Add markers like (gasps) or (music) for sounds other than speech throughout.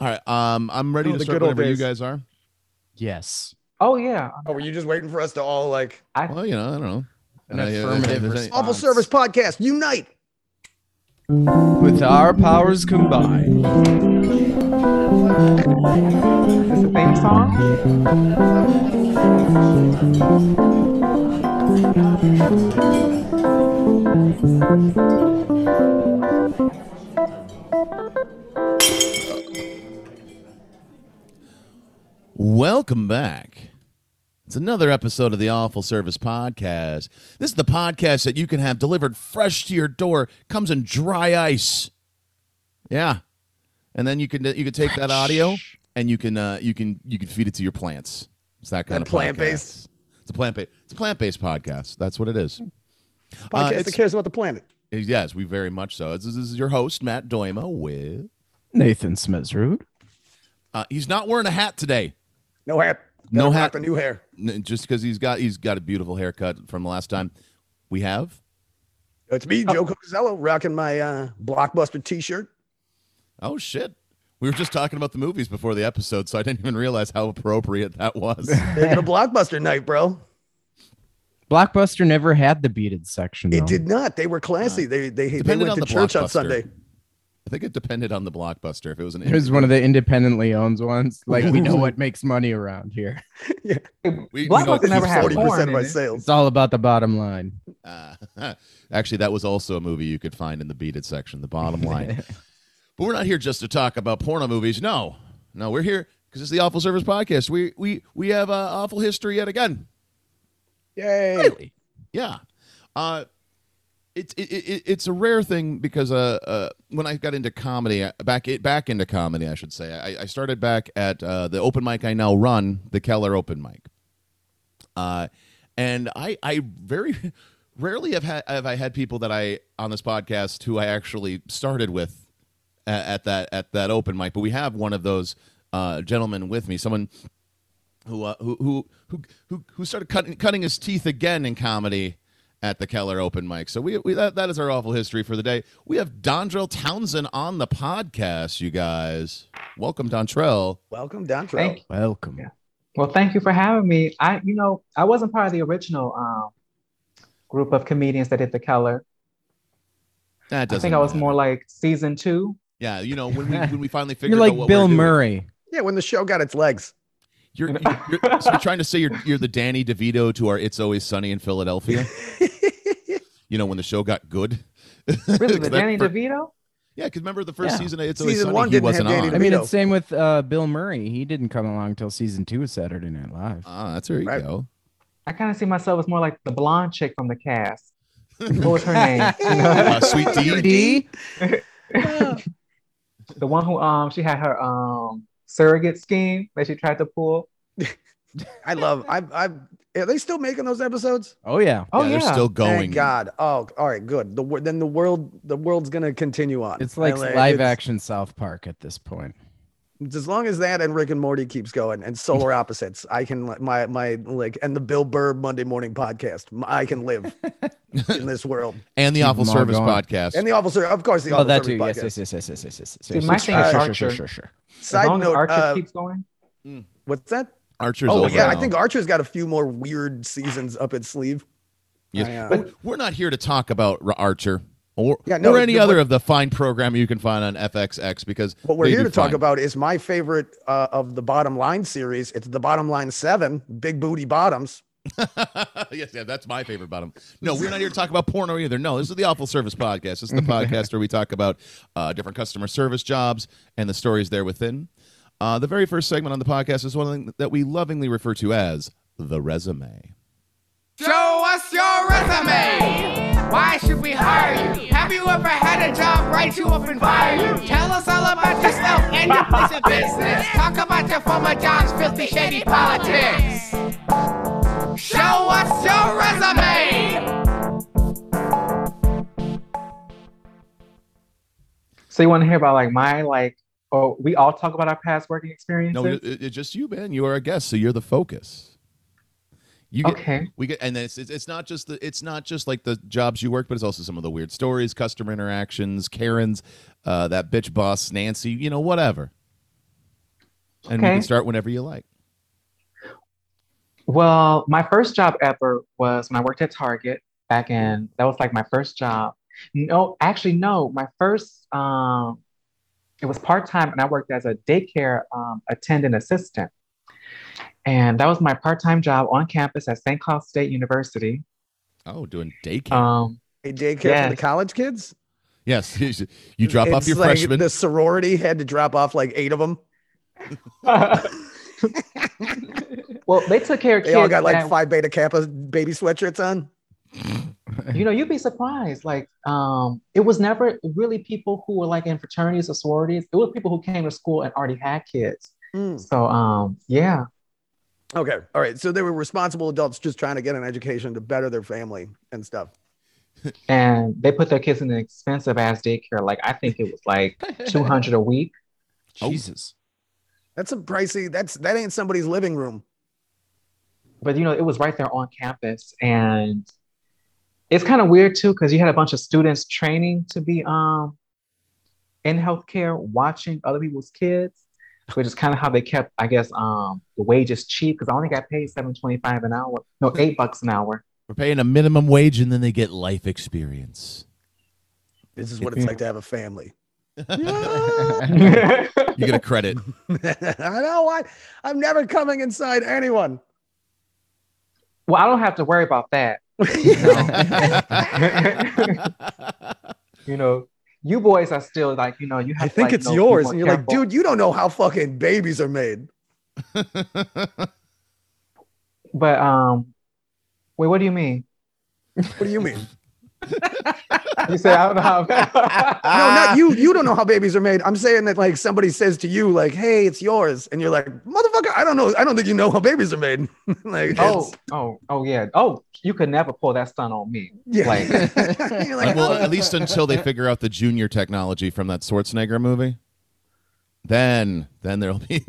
All right. Um, I'm ready Oh, to the start good whenever you guys are. Yes. Oh yeah. Oh, were you just waiting for us to all like Well, you know, I don't know. An Uh, yeah, affirmative if there's any- response. awful service podcast unite? With our powers combined. Is a theme song? Welcome back. It's another episode of the Awful Service Podcast. This is the podcast that you can have delivered fresh to your door. Comes in dry ice. Yeah, and then you can you can take that audio and you can uh, you can you can feed it to your plants. It's that kind And of plant-based? It's a plant based. It's a plant based podcast. That's what it is. Podcast Uh, that cares about the planet. Yes, we very much so. This is, your host Matt Doima with. Nathan Smithsroot. Uh, he's not wearing a hat today. No hat. No Gotta rock hat. The new hair. Just because he's got he's got a beautiful haircut from the last time. We have. It's me, Joe Cocazello, rocking my uh, blockbuster T-shirt. Oh shit. We were just talking about the movies before the episode, so I didn't even realize how appropriate that was. (laughs) Taking a blockbuster night, bro. Blockbuster never had the beaded section. It though. did not. They were classy. They they, they Depended went to the church on Sunday. I think it depended on the blockbuster. If it was an It was one of the independently owned ones. Like we know what (laughs) makes money around here. we, we Blockbuster know- never had forty percent of my sales. It's all about the bottom line. Uh, (laughs) actually, that was also a movie you could find in the beaded section, the bottom (laughs) line. but we're not here just to talk about porno movies. No, no, we're here because it's the Awful Service Podcast. We we we have uh, awful history yet again. Yay! Really? Yeah. Uh it's it, it, it's a rare thing because uh, uh when I got into comedy uh, back back into comedy I should say I, I started back at uh, the open mic I now run the Keller open mic, uh and I I very (laughs) rarely have had have I had people that I on this podcast who I actually started with at, at that at that open mic. But we have one of those uh gentlemen with me someone who uh, who who who who started cutting cutting his teeth again in comedy at the Keller open mic. So we, we that, that is our awful history for the day. We have Dontrell Townsend on the podcast, you guys. Welcome, Dontrell. Welcome down, Thank Welcome. Yeah. Well, thank you for having me. I, you know, I wasn't part of the original um, group of comedians that did the Keller. That I doesn't I think I was more like season two. Yeah, you know when we when we finally (laughs) figured You're out like what Bill we're doing. Murray. Yeah, when the show got its legs. You're, you're, you're, so you're trying to say you're you're the Danny DeVito to our It's Always Sunny in Philadelphia. (laughs) you know when the show got good. Really, (laughs) the Danny fir- DeVito? Yeah, because remember the first Yeah. season of It's Always Season Sunny, one he wasn't Danny on. I mean, it's same with uh, Bill Murray. He didn't come along till season two of Saturday Night Live. Ah, that's where you Right. go. I kind of see myself as more like the blonde chick from the cast. (laughs) What was her name? Uh, Sweet Dee. D. the one who um she had her um surrogate scheme that she tried to pull. I love. I. I. Are they still making those episodes? Oh yeah. Oh yeah, yeah, they're still going. Thank God. Oh, all right, good. The wor- then the world the world's gonna continue on. It's like I- live it's- action South Park at this point. It's as long as that and Rick and Morty keeps going and Solar (laughs) Opposites, I can my my like and the Bill Burr Monday Morning Podcast. m- I can live in this world. (laughs) And the Awful Service going. podcast. And the officer, of course, the awful podcast. Oh, Awful that Service too. Yes, Podcast. yes, yes, yes, yes, yes, yes. See, yes, my thing sure, is Archer. sure, sure, sure. as Side long note, as Archer uh, keeps going. what's that? Archer's Oh over yeah, I think Archer's got a few more weird seasons up its sleeve. Yes. I, uh, But we're not here to talk about R- Archer or, Yeah, no, or any the- other what- of the fine programming you can find on FXX because What we're here do to talk about is my favorite uh, of the Bottom Line series. It's the Bottom Line Seven, Big Booty Bottoms. (laughs) yes, yeah, that's my favorite bottom. No, we're not here to talk about porno either. No, this is the Awful Service Podcast. This is the (laughs) podcast where we talk about uh, different customer service jobs and the stories there within. Uh, the very first segment on the podcast is one thing that we lovingly refer to as the resume. Show us your resume. Why should we hire you? Have you ever had a job write you up and fire you? Tell us all about yourself and your place of business. Talk about your former jobs, filthy, shady politics. Show us your resume. So you want to hear about like my like? Oh, we all talk about our past working experiences. No, it, it's just you, man. You are a guest, so you're the focus. You get, okay. We get, and then it's, it's it's not just the it's not just like the jobs you work, but it's also some of the weird stories, customer interactions, Karens, uh, that bitch boss Nancy, you know, whatever. and you Okay. can start whenever you like. Well, my first job ever was when I worked at Target back in, that was like my first job. No, actually, no, my first, um, it was part-time and I worked as a daycare um, attendant assistant. And that was my part-time job on campus at St. Cloud State University. Oh, doing daycare. Um, A daycare for the college kids. yes, (laughs) you drop off your like freshman. The sorority had to drop off like eight of them. (laughs) well, they took care of They kids. all got like that- Phi Beta Kappa baby sweatshirts on. you know, you'd be surprised. Like, um, it was never really people who were like in fraternities or sororities. It was people who came to school and already had kids. Mm. So, um, yeah. Okay. All right. So they were responsible adults just trying to get an education to better their family and stuff. (laughs) And they put their kids in an expensive ass daycare. Like, I think it was like (laughs) 200 a week. Jesus. That's a pricey. That's that ain't somebody's living room. But, you know, it was right there on campus. And it's kind of weird too, because you had a bunch of students training to be um, in healthcare, watching other people's kids, which is kind of how they kept, I guess, um, the wages cheap because I only got paid seven twenty five an hour, no, eight bucks an hour. We're paying a minimum wage, and then they get life experience. This is what it's like to have a family. (laughs) You get a credit. (laughs) I know what. I'm never coming inside anyone. well, I don't have to worry about that. (laughs) You know, you boys are still like, you know, you have. I to, think like, it's yours. more And you're like, dude, you don't know how fucking babies are made. (laughs) But um, wait, what do you mean? What do you mean? (laughs) You say I don't know how. (laughs) (laughs) no, not you. You don't know how babies are made. I'm saying that like somebody says to you, like, "Hey, it's yours," and you're like, "Motherfucker, I don't know. I don't think you know how babies are made." (laughs) like, Oh, it's- oh, oh yeah. Oh, you could never pull that stunt on me. yeah. Like, You're like, well, "Oh." at least until they figure out the junior technology from that Schwarzenegger movie. Then, then there'll be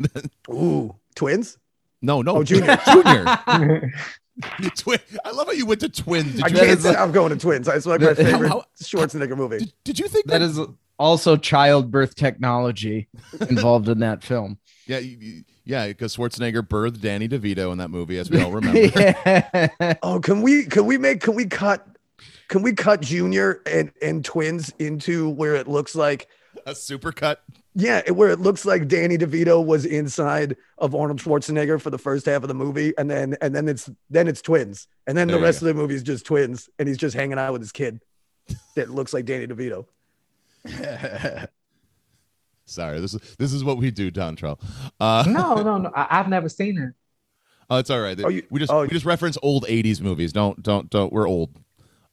Ooh, twins. no, no, Oh, junior. junior. (laughs) Twi- I love how you went to twins. I you, can't is a- stop going to twins. It's like my That- favorite how- Schwarzenegger movie. did, did you think that? That is also childbirth technology involved in that film. (laughs) yeah, you- you- yeah, because Schwarzenegger birthed Danny DeVito in that movie, as we all (laughs) remember. yeah. Oh, can we can we make can we cut can we cut Junior and and twins into where it looks like A supercut. Yeah, it- where it looks like Danny DeVito was inside of Arnold Schwarzenegger for the first half of the movie, and then and then it's then it's twins, and then There the you rest of the movie is just twins, and he's just hanging out with his kid that looks like Danny DeVito. (laughs) Sorry, this is this is what we do, Dontrell. Uh, no, no, no. I, I've never seen it. oh, it's all right. Oh, you- we just oh, we just reference old '80s movies. Don't don't don't. We're old.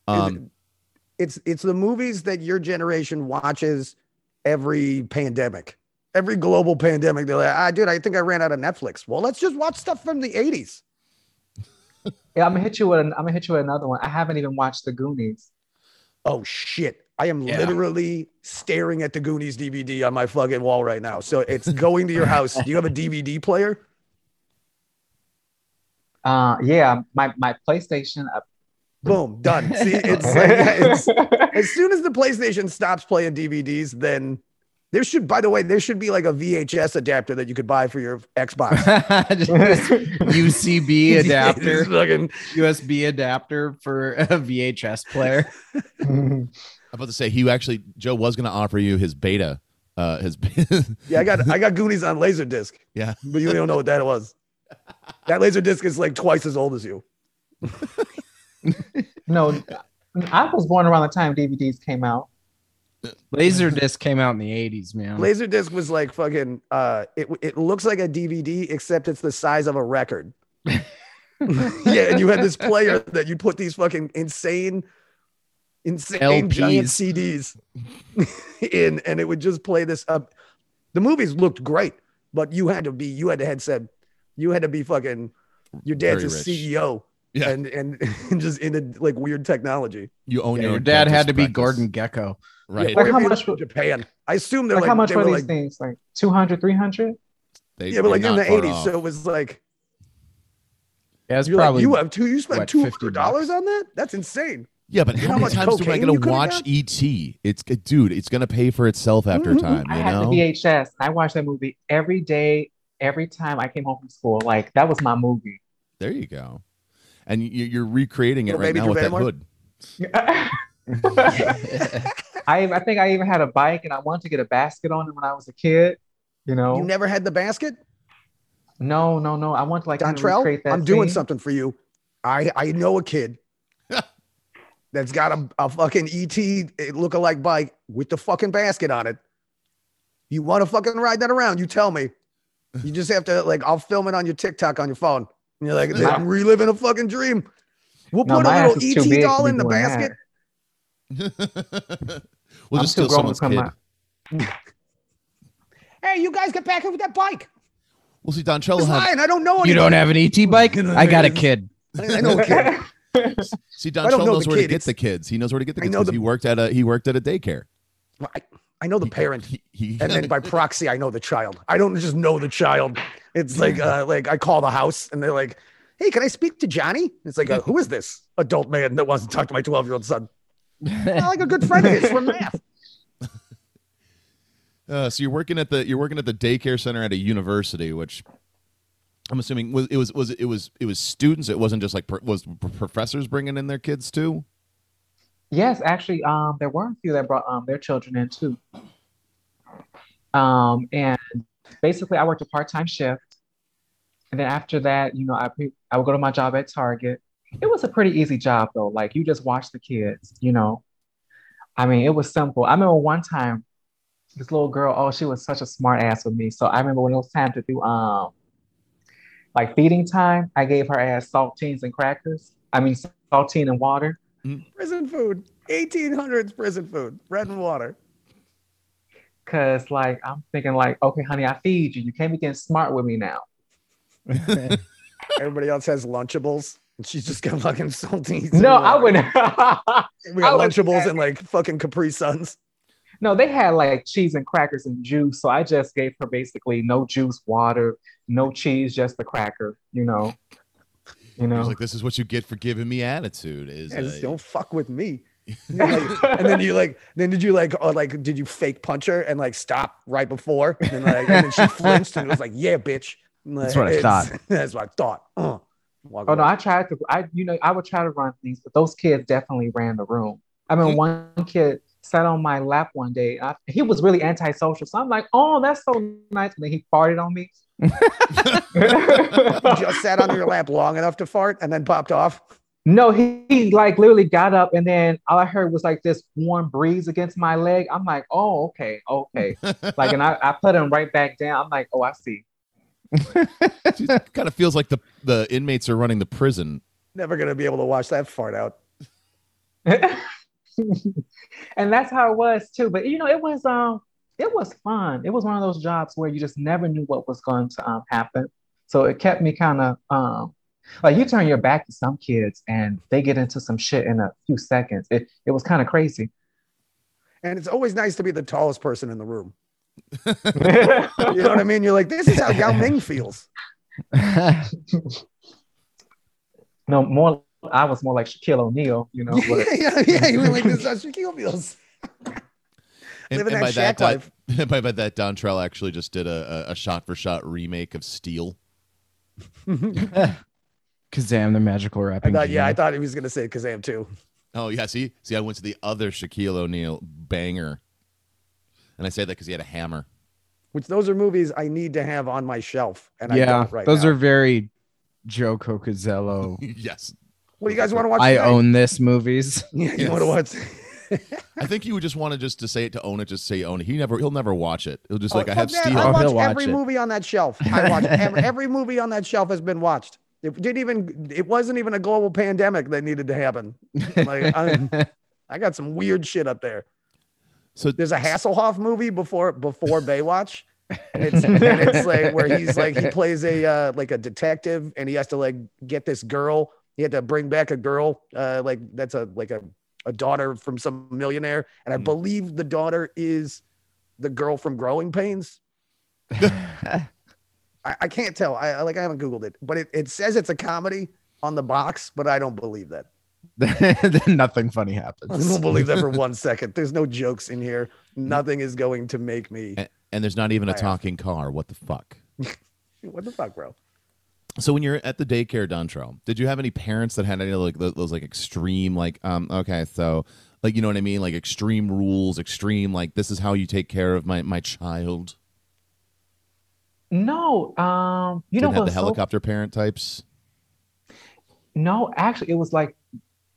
Um, It's it's the movies that your generation watches every pandemic, every global pandemic. They're like, ah, dude, I think I ran out of Netflix. Well, let's just watch stuff from the '80s. (laughs) Yeah, I'm gonna hit you with. An, I'm gonna hit you with another one. I haven't even watched The Goonies. Oh shit. I am Yeah. literally staring at the Goonies DVD on my fucking wall right now. So it's going to your house. Do you have a DVD player? (laughs) Uh, yeah, my my PlayStation. uh, Boom, done. See, (laughs) it's like it's, as soon as the PlayStation stops playing DVDs, then there should, by the way, there should be like a VHS adapter that you could buy for your Xbox. (laughs) UCB (laughs) adapter, fucking- USB adapter for a VHS player. I'm about to say he actually Joe was going to offer you his beta. Uh, his yeah, I got I got Goonies on Laserdisc, yeah. but you don't know what that was. That Laserdisc is like twice as old as you. (laughs) no, I was born around the time DVDs came out. Laserdisc came out in the 80s, man. Laserdisc was like fucking. Uh, it it looks like a DVD except it's the size of a record. (laughs) yeah, and you had this player that you put these fucking insane, insane giant CDs (laughs) in, and it would just play this up. The movies looked great, but you had to be you had to headset. You had to be fucking. Your dad's a CEO. Yeah. And, and (laughs) and just into like weird technology. You own Yeah, your, your dad had dentist to be practice. Gordon Gekko. right? Or Like how much lived in Japan? I assume they're Like, like, how much they were were these like things? Like 200, 300? They- yeah, but like in the eighties, off. so it was like Yeah, it's you're probably like you have two. You spent what, two 50 hundred dollars on that? That's insane. yeah, but you how many times am I cocaine going to watch? ET? It's dude, it's going to pay for itself after Mhm. time. I You had know, the VHS. I watched that movie every day every time I came home from school. Like that was my movie. There you go. And you, you're recreating it Little right now Drew with that Barrymore? hood. (laughs) I I think I even had a bike and I wanted to get a basket on it when I was a kid. You know, You never had the basket? no, no, no. I want to like kind of Dontrell, recreate that I'm doing scene. something for you. I I know a kid (laughs) that's got a, a fucking ET eh, look-alike bike with the fucking basket on it. You want to fucking ride that around? You tell me. You just have to like I'll film it on your TikTok on your phone. And you're like, My- I'm reliving a fucking dream. We'll No, put a little ET doll in the basket. (laughs) we'll I'm just too steal someone's kid. (laughs) Hey, you guys get back here with that bike. We'll see. Dontrell will It's have fine. I don't know You don't have an ET bike? I got a kid. (laughs) I know a kid. see. don't know knows the where to get it's- the kids. He knows where to get the kids. know 'cause the- he worked at a he worked at a daycare. I, I know the parent. He, he, and then by proxy, I know the child. I don't just know the child. It's like, uh, like I call the house and they're like, "Hey, can I speak to Johnny?" It's like, uh, "Who is this adult man that wants to talk to my twelve-year-old son?" (laughs) "Oh, like a good friend of his from math. (laughs) Uh, so you're working at the you're working at the daycare center at a university, which I'm assuming was it was was it was it was students. It wasn't just like pro- was p- professors bringing in their kids too. Yes, actually, um, there were a few that brought um their children in too. Um, and basically, I worked a part-time shift, and then after that, you know, I I would go to my job at Target. It was a pretty easy job though. Like you just watch the kids, you know. I mean, it was simple. I remember one time, this little girl, oh, she was such a smart ass with me. So I remember when it was time to do um like feeding time, I gave her ass saltines and crackers. I mean, saltine and water. Prison food, 1800s prison food, bread and water. Cause like I'm thinking like, okay, honey, I feed you. You can't be getting smart with me now. (laughs) Everybody else has Lunchables, and she's just got fucking saltines. No, I wouldn't. (laughs) We I got would- Lunchables and like fucking Capri Suns. no, they had like cheese and crackers and juice. So I just gave her basically no juice, water, no cheese, just the cracker, you know. You know. like, "This is what you get for giving me attitude." Is Yeah, uh, don't fuck with me. (laughs) And, like- and then you like, then did you like, or like, did you fake punch her and like stop right before? And, then like, and then she flinched and it was like, yeah, bitch. And, That's what I thought. (laughs) That's what I thought. Uh, walk Oh no. I tried to I you know, I would try to run things, but those kids definitely ran the room. I mean, one kid sat on my lap one day. I, he was really antisocial. So I'm like, oh, that's so nice. And then he farted on me. (laughs) (laughs) Just sat on your lap long enough to fart and then popped off. No, he, he like literally got up and then all I heard was like this warm breeze against my leg. I'm like, oh, okay, okay. Like, and I, I put him right back down. I'm like, oh, I see. (laughs) kind of feels like the the inmates are running the prison. Never gonna be able to wash that fart out. (laughs) and that's how it was too. But you know, it was um, it was fun. It was one of those jobs where you just never knew what was going to um, happen. So it kept me kind of um, like you turn your back to some kids and they get into some shit in a few seconds. It it was kind of crazy. And it's always nice to be the tallest person in the room. (laughs) You know what I mean? You're like, this is how Yao (laughs) Ming feels. (laughs) no more. I was more like Shaquille O'Neal. You know. yeah, but- yeah, yeah. You were like, this is how Shaquille feels. And, Living and by that that, Shaq Don- life. by, by that, Dontrell actually just did a, a, a shot for shot remake of Steel. Kazaam, the magical I thought, yeah, I thought he was gonna say Kazaam too. Oh yeah, see, see, I went to the other Shaquille O'Neal banger, and I say that because he had a hammer. Which those are movies I need to have on my shelf, and I yeah, don't right those now. are very Joe Cocazello. (laughs) yes, What do you guys want to watch? I tonight? own this movies. (laughs) Yeah, you Yes. want to watch? (laughs) I think he would just want to just to say it to own it, just say own it. He never, he'll never watch it. He'll just Oh, like, I oh, have that. Steel. I Oh, watch he'll watch every it. movie on that shelf. I watch every, every movie on that shelf has been watched. It didn't even. It wasn't even a global pandemic that needed to happen. Like I, I got some weird shit up there. So There's a Hasselhoff movie before before Baywatch. And it's, (laughs) and it's like where he's like he plays a uh, like a detective and he has to like get this girl. He had to bring back a girl uh, like that's a like a, a daughter from some millionaire, and I Hmm. believe the daughter is the girl from Growing Pains. (laughs) I, I can't tell. I I- like I haven't googled it, but it, it says it's a comedy on the box, but I don't believe that. (laughs) then nothing funny happens. I happens. don't believe that for one (laughs) second. There's no jokes in here. Nothing is going to make me. and, and there's not even a Laugh. talking car. What the fuck? (laughs) What the fuck, bro? So when you're at the daycare, Dontrell, did you have any parents that had any like those, those like extreme like um okay so like you know what I mean like extreme rules, extreme like this is how you take care of my my child. No, um, you know Didn't have the what's so helicopter parent types. No, actually, it was like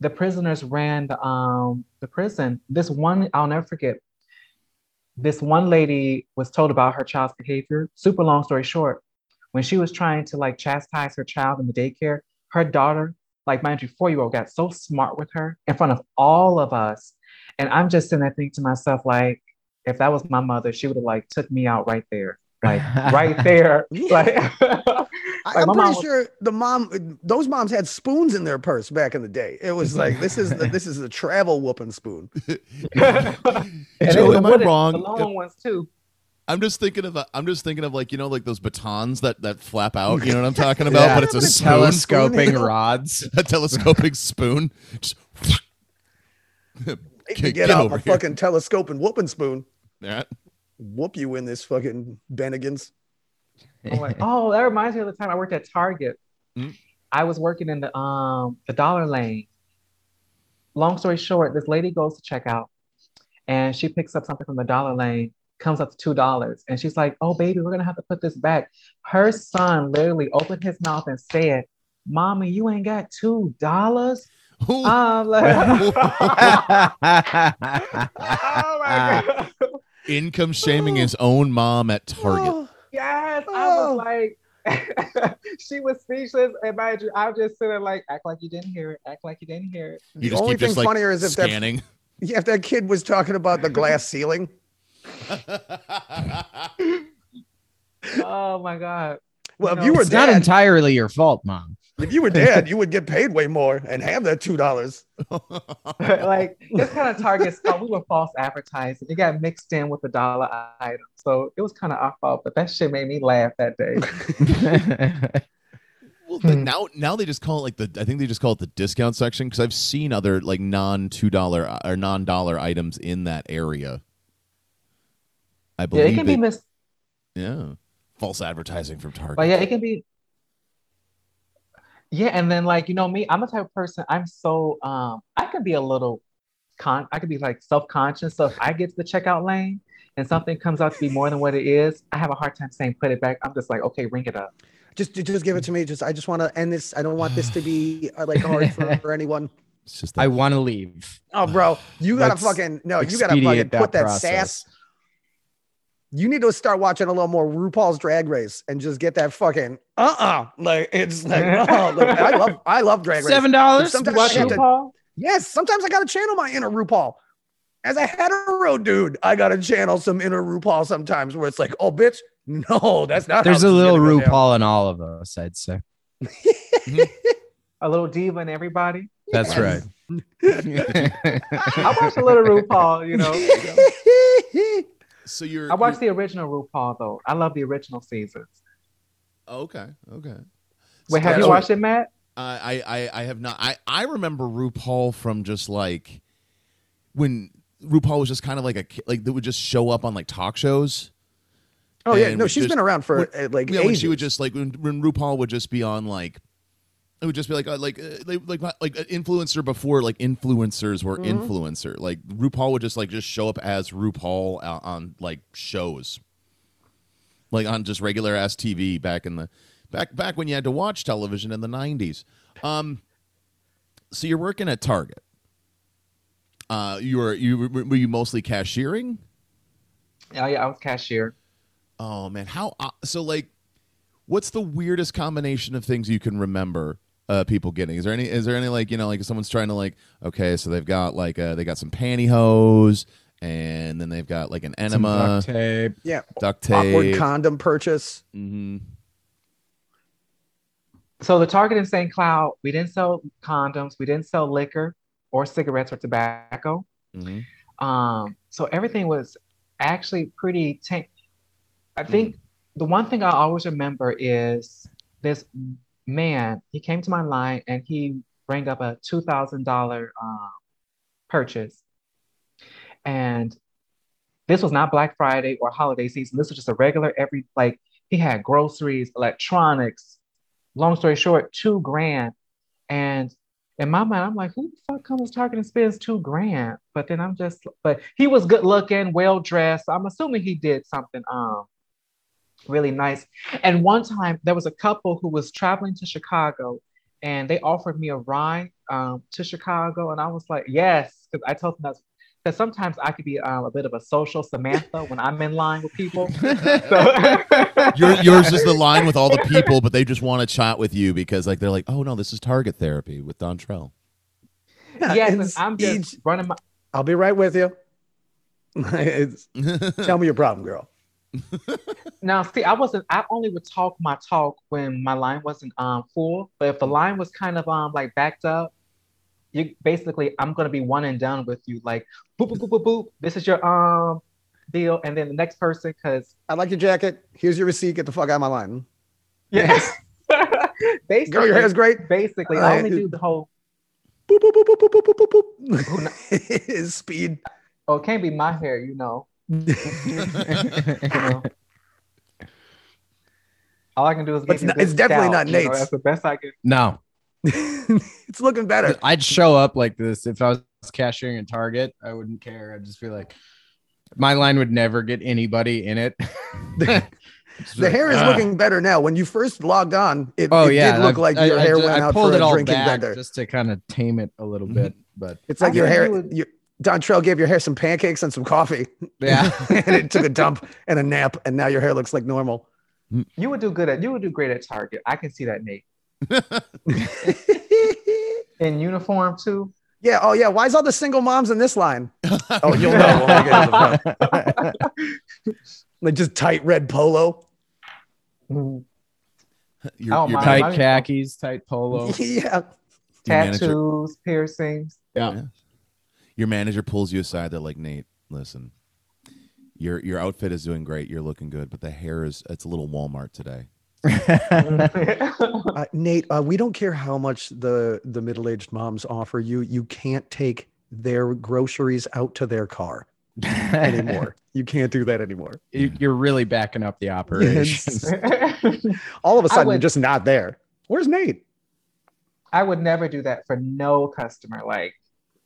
the prisoners ran the um the prison. This one, I'll never forget. This one lady was told about her child's behavior. Super long story short, when she was trying to like chastise her child in the daycare, her daughter, like mind you, four-year-old, got so smart with her in front of all of us. And I'm just sitting there thinking to myself, like, if that was my mother, she would have like took me out right there. Like right (laughs) there. Like, (laughs) I, Like, I'm my pretty mom was- sure the mom, those moms had spoons in their purse back in the day. It was like this is the, this is a travel whooping spoon. (laughs) and Joe, am I wrong? The long ones too. I'm just thinking of I'm just thinking of like you know like those batons that that flap out. You know what I'm talking about? Yeah. But it's a spoon, telescoping (laughs) rods. a telescoping spoon. Just Get- could get, get out over a here. fucking telescope and whooping spoon. yeah. Whoop you in this fucking Bennigan's. I'm like, (laughs) oh, that reminds me of the time I worked at Target. Mm. I was working in the um the dollar lane. Long story short, this lady goes to check out and she picks up something from the dollar lane, comes up to two dollars, and she's like, Oh baby, we're gonna have to put this back. Her son literally opened his mouth and said, Mommy, you ain't got two dollars. Like, (laughs) (laughs) oh my god. Income shaming his own mom at Target. Oh, Yes, I Oh. was like, (laughs) she was speechless. And mind you, I'm just sitting there like, act like you didn't hear it, act like you didn't hear it. You the just only keep thing just like funnier is if that yeah, if that kid was talking about the glass (laughs) ceiling. Oh my god. Well, if No, you were it's not entirely your fault, mom. If you were dad, you would get paid way more and have that two dollars. (laughs) like this kind of Target's fault. We were false advertising. It got mixed in with the dollar item. So it was kind of our fault, but that shit made me laugh that day. (laughs) Well, the, hmm. now now they just call it like the I think they just call it the discount section because I've seen other like non two dollar or non dollar items in that area. I yeah, believe it can they- be mis yeah false advertising from Target. But yeah, it can be. Yeah, and then like you know me, I'm a type of person. I'm so um, I can be a little con. I could be like self conscious. So if I get to the checkout lane and something comes out to be more than what it is, I have a hard time saying put it back. I'm just like, okay, ring it up. Just, just give it to me. Just, I just want to end this. I don't want this to be uh, like hard for, (laughs) for anyone. It's just I want to leave. Oh, bro, you gotta Let's fucking no. You gotta fucking that put that process. sass. You need to start watching a little more RuPaul's Drag Race and just get that fucking uh uh Like it's like (laughs) oh, look, I love I love Drag Race. Seven dollars. Sometimes Watch I have to- RuPaul? Yes, sometimes I gotta channel my inner RuPaul. As a hetero dude, I gotta channel some inner RuPaul sometimes where it's like, oh bitch, no, that's not. There's a little gonna go down. RuPaul in all of us, I'd say. (laughs) A little diva in everybody. That's right. (laughs) I watch a little RuPaul. You know, so you're I watched the original RuPaul though. I love the original seasons. oh, okay okay. Wait, have you watched it, Matt? I, I I have not. I I remember RuPaul from just like when RuPaul was just kind of like a like that would just show up on like talk shows. oh yeah, no, would she's just- been around for would- uh, like Yeah, when ages. she would just like when, when RuPaul would just be on like it would just be like uh, like uh, like like not- like an influencer before like influencers were Mhm. influencer. Like RuPaul would just like just show up as RuPaul on, on like shows, like on just regular ass TV back in the back back when you had to watch television in the nineties. Um, so you're working at Target. Uh, you were you were were you mostly cashiering? Oh yeah, I was cashier. Oh man, how uh, so? Like, what's the weirdest combination of things you can remember? Uh, people getting is there any is there any like you know like if someone's trying to like okay so they've got like uh they got some pantyhose and then they've got like an Some enema duct tape. yeah, duct tape, awkward condom purchase. hmm So the Target in St. Cloud, we didn't sell condoms, we didn't sell liquor or cigarettes or tobacco. hmm Um, so everything was actually pretty tame. I think the one thing I always remember is this man, he came to my line and he rang up a $2,000 um, purchase. And this was not Black Friday or holiday season. This was just a regular every, like, he had groceries, electronics. Long story short, two grand. And in my mind, I'm like, who the fuck comes Target and spends two grand? But then I'm just, but he was good looking, well dressed. I'm assuming he did something um really nice. And one time there was a couple who was traveling to Chicago and they offered me a ride um, to Chicago. And I was like, yes, because I told them that because sometimes I could be um, a bit of a social Samantha when I'm in line with people. So- (laughs) Your, yours is the line with all the people, but they just want to chat with you because like they're like, oh no, this is target therapy with Dontrell. yes, I'm just each- running my. I'll be right with you. (laughs) It's- (laughs) tell me your problem, girl. Now, see, I wasn't. I only would talk my talk when my line wasn't um full. But if the line was kind of um like backed up, you basically I'm gonna be one and done with you. Like boop boop boop boop boop. This is your um deal, and then the next person, because I like your jacket. Here's your receipt. Get the fuck out of my line. yes, basically, Girl, your hair's great. basically I only Uh, do the whole. Boop, boop, boop, boop, boop, boop, boop, boop. Speed. Oh, it can't be my hair, you know. You know. All I can do is It's not- it's definitely scalp, not you know, That's the best I can. no, (laughs) it's looking better. I'd show up like this if I was cashiering at Target. I wouldn't care. I'd just be like, my line would never get anybody in it. (laughs) The like, hair is "Ah." looking better now. When you first logged on, it, Oh it yeah, did look I- like I- your I hair ju- went I out pulled for it a all drinking back bender. just to kind of tame it a little Mhm. bit. But It's like I your hair. you would- You, Dontrell gave your hair some pancakes and some coffee, yeah, (laughs) and it took a dump and a nap, and now your hair looks like normal. You would do good at. You would do great at Target. I can see that, Nate. (laughs) In uniform too. yeah. Oh yeah. Why is all the single moms in this line? (laughs) Oh, you'll know. when we get to the front. like just tight red polo. Mhm. Your, Oh, your, my- tight my- khakis, tight polo. (laughs) yeah. your manager, Tattoos, piercings. Yeah. your manager pulls you aside. They're like, Nate, listen, your your outfit is doing great. You're looking good, but the hair is it's a little Walmart today. (laughs) Uh, Nate, uh, we don't care how much the the middle aged moms offer you. You can't take their groceries out to their car anymore. (laughs) you can't do that anymore. You- You're really backing up the operation. (laughs) All of a sudden, you're just not there. Where's Nate? I would never do that for no customer. Like,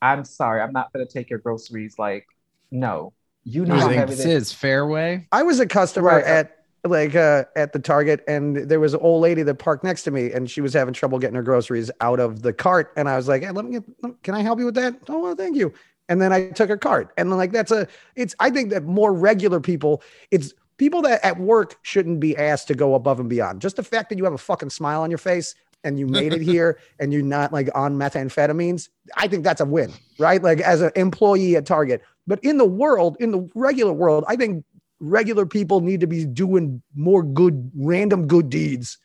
I'm sorry, I'm not gonna take your groceries. Like, no, you know how heavy this this is Fairway? I was a customer Right. at like uh, at the Target, and there was an old lady that parked next to me, and she was having trouble getting her groceries out of the cart. And I was like, "Hey, let me get. Can I help you with that? Oh, well, thank you." And then I took her cart, and like that's a. It's. I think that more regular people. It's people that at work shouldn't be asked to go above and beyond. Just the fact that you have a fucking smile on your face and you made it (laughs) here and you're not like on methamphetamines, I think that's a win, right? Like as an employee at Target. But in the world, in the regular world, I think regular people need to be doing more good, random good deeds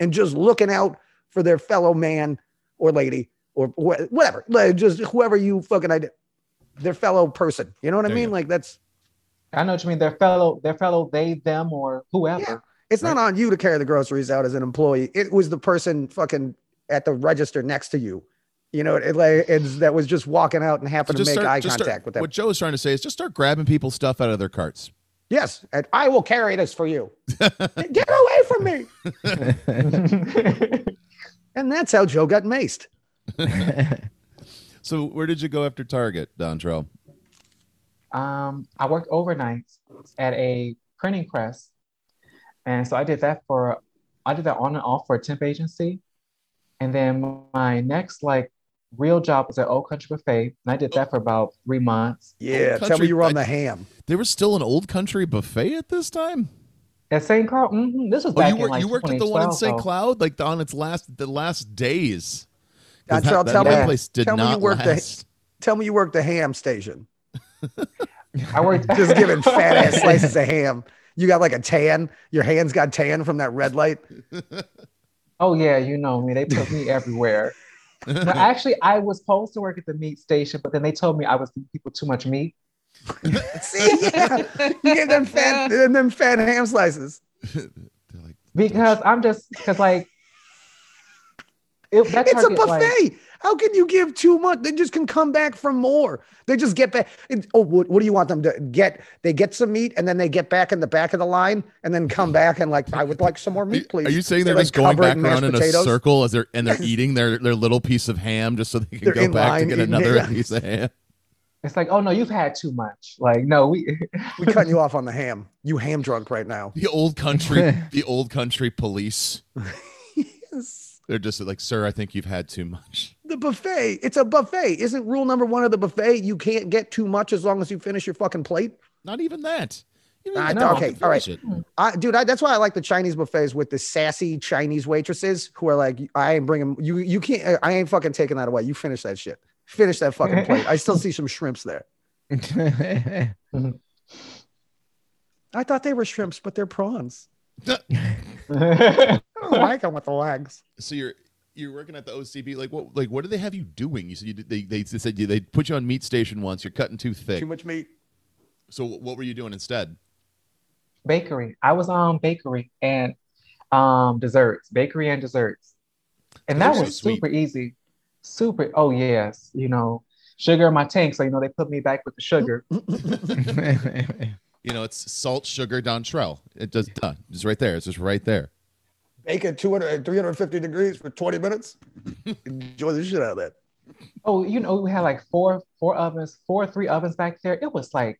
and just looking out for their fellow man or lady or wh- whatever, like just whoever you fucking idea, their fellow person. You know what I There you mean? Like that's I know what you mean. Their fellow, their fellow, they, them, or whoever. It's not on you to carry the groceries out as an employee. It was the person fucking at the register next to you. You know, it like it's that was just walking out and So happened to make start- eye contact start- with them. What Joe is trying to say is just start grabbing people's stuff out of their carts. yes, and I will carry this for you. (laughs) Get away from me! (laughs) And that's how Joe got maced. (laughs) So where did you go after Target, Dontrell? Um, I worked overnight at a printing press, and so I did that for I did that on and off for a temp agency, and then my next like real job was at Old Country Buffet, and I did that for about three months. Yeah, tell country- me you were on the ham. There was still an old country buffet at this time. At St. Cloud, mhm, this was Oh, back you, in worked like you worked at the one in St. though. Cloud, like on its last the last days. 'Cause Dontrell, that, tell that me- place did tell me you not worked the- Tell me you worked the ham station. I worked (laughs) Just giving fat ass (laughs) slices of ham. You got like a tan. Your hands got tan from that red light. Oh yeah, you know me. They put me everywhere. No, actually, I was supposed to work at the meat station, but then they told me I was giving people too much meat. See, yeah. you gave them fat, (laughs) them fat ham slices. Like, Because I'm just because like it, that It's a Target, like- buffet. How can you give too much? They just can come back for more. They just get back. it- oh, what, what do you want them to get? They get some meat and then they get back in the back of the line and then come back and like, I would like some more meat, please. Are you saying They, they're like, just going cover back in around in a circle as they're and they're (laughs) eating their their little piece of ham just so they can They're go back to get another it. piece of ham? It's like, oh no, you've had too much. Like, no, we (laughs) We cutting you off on the ham. You ham drunk right now. The old country, (laughs) the old country police. Yes. They're just like, sir, I think you've had too much. (laughs) The buffet. It's a buffet. Isn't rule number one of the buffet? You can't get too much as long as you finish your fucking plate. Not even that. I know. Okay, all right. it. I, dude, I, that's why I like the Chinese buffets with the sassy Chinese waitresses who are like, I ain't bringing you. You can't. I ain't fucking taking that away. You finish that shit. Finish that fucking plate. I still see some shrimps there. (laughs) I thought they were shrimps, but they're prawns. (laughs) I don't like them with the legs. (laughs) So you're you're working at the OCB. Like what? Like what do they have you doing? You said you did, they they said you they put you on meat station once. You're cutting too thick. Too much meat. So what were you doing instead? bakery. I was on bakery and um desserts, bakery and desserts. And that Those are was sweet. super easy. Super. Oh yes, you know, sugar in my tank. So you know they put me back with the sugar. (laughs) You know, it's salt, sugar, Dontrell. It does done. It's right there. It's just right there. Bake at 200, 350 degrees for 20 minutes. Enjoy the shit out of that. Oh, you know, we had like four four ovens, four or three ovens back there. It was like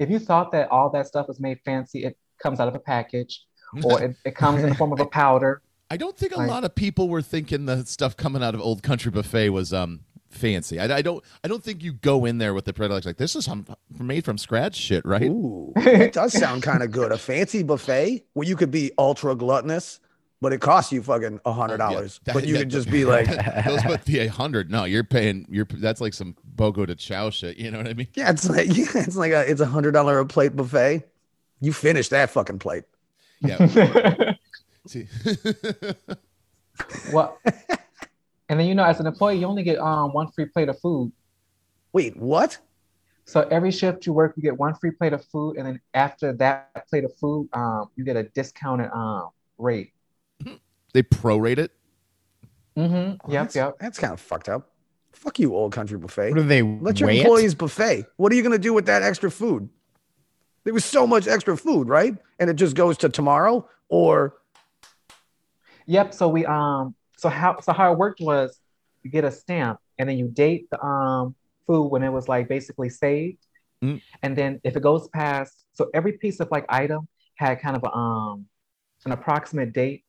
if you thought that all that stuff was made fancy, it comes out of a package or it, it comes in the form of a (laughs) powder. I don't think a Like- lot of people were thinking the stuff coming out of Old Country Buffet was um fancy. I, I don't I don't think you go in there with the predilection like this is some made from scratch shit, right? Ooh, it does sound kind of good. A fancy buffet where you could be ultra gluttonous, but it costs you fucking a hundred dollars. Yeah, but you that- could just be (laughs) like, Those but the (laughs) hundred. No, you're paying. You're that's like some bogo to chow shit. You know what I mean? yeah, it's like yeah, (laughs) it's like a it's a hundred dollar a plate buffet. You finish that fucking plate. Yeah. See, Well, and then you know, as an employee, you only get um one free plate of food. Wait, what? So every shift you work, you get one free plate of food, and then after that plate of food, um, you get a discounted um rate. They prorate it. Mm-hmm. Yep, that's, yep. That's kind of fucked up. Fuck you, old country buffet. What do they Let your weigh it? employees buffet. What are you gonna do with that extra food? There was so much extra food, right? And it just goes to tomorrow, or Yep. So we um so how so how it worked was you get a stamp and then you date the um food when it was like basically saved. Mm. And then if it goes past so every piece of like item had kind of a um an approximate date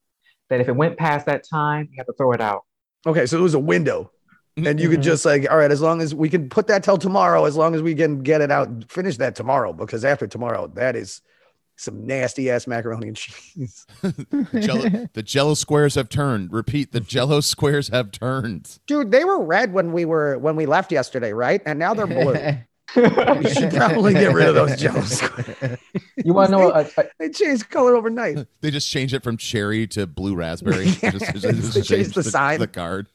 that if it went past that time, you have to throw it out. okay, so it was a window. and you could Mhm. just like all right as long as we can put that till tomorrow as long as we can get it out finish that tomorrow because after tomorrow that is some nasty ass macaroni and cheese (laughs) Jello, the Jello squares have turned. Repeat, the Jello squares have turned. dude they were red when we were when we left yesterday right and now they're blue (laughs) we should probably get rid of those jello squares You want to know a, a, they change color overnight (laughs) They just change it from cherry to blue raspberry. (laughs) Yeah, They just, they changed the sign. the card.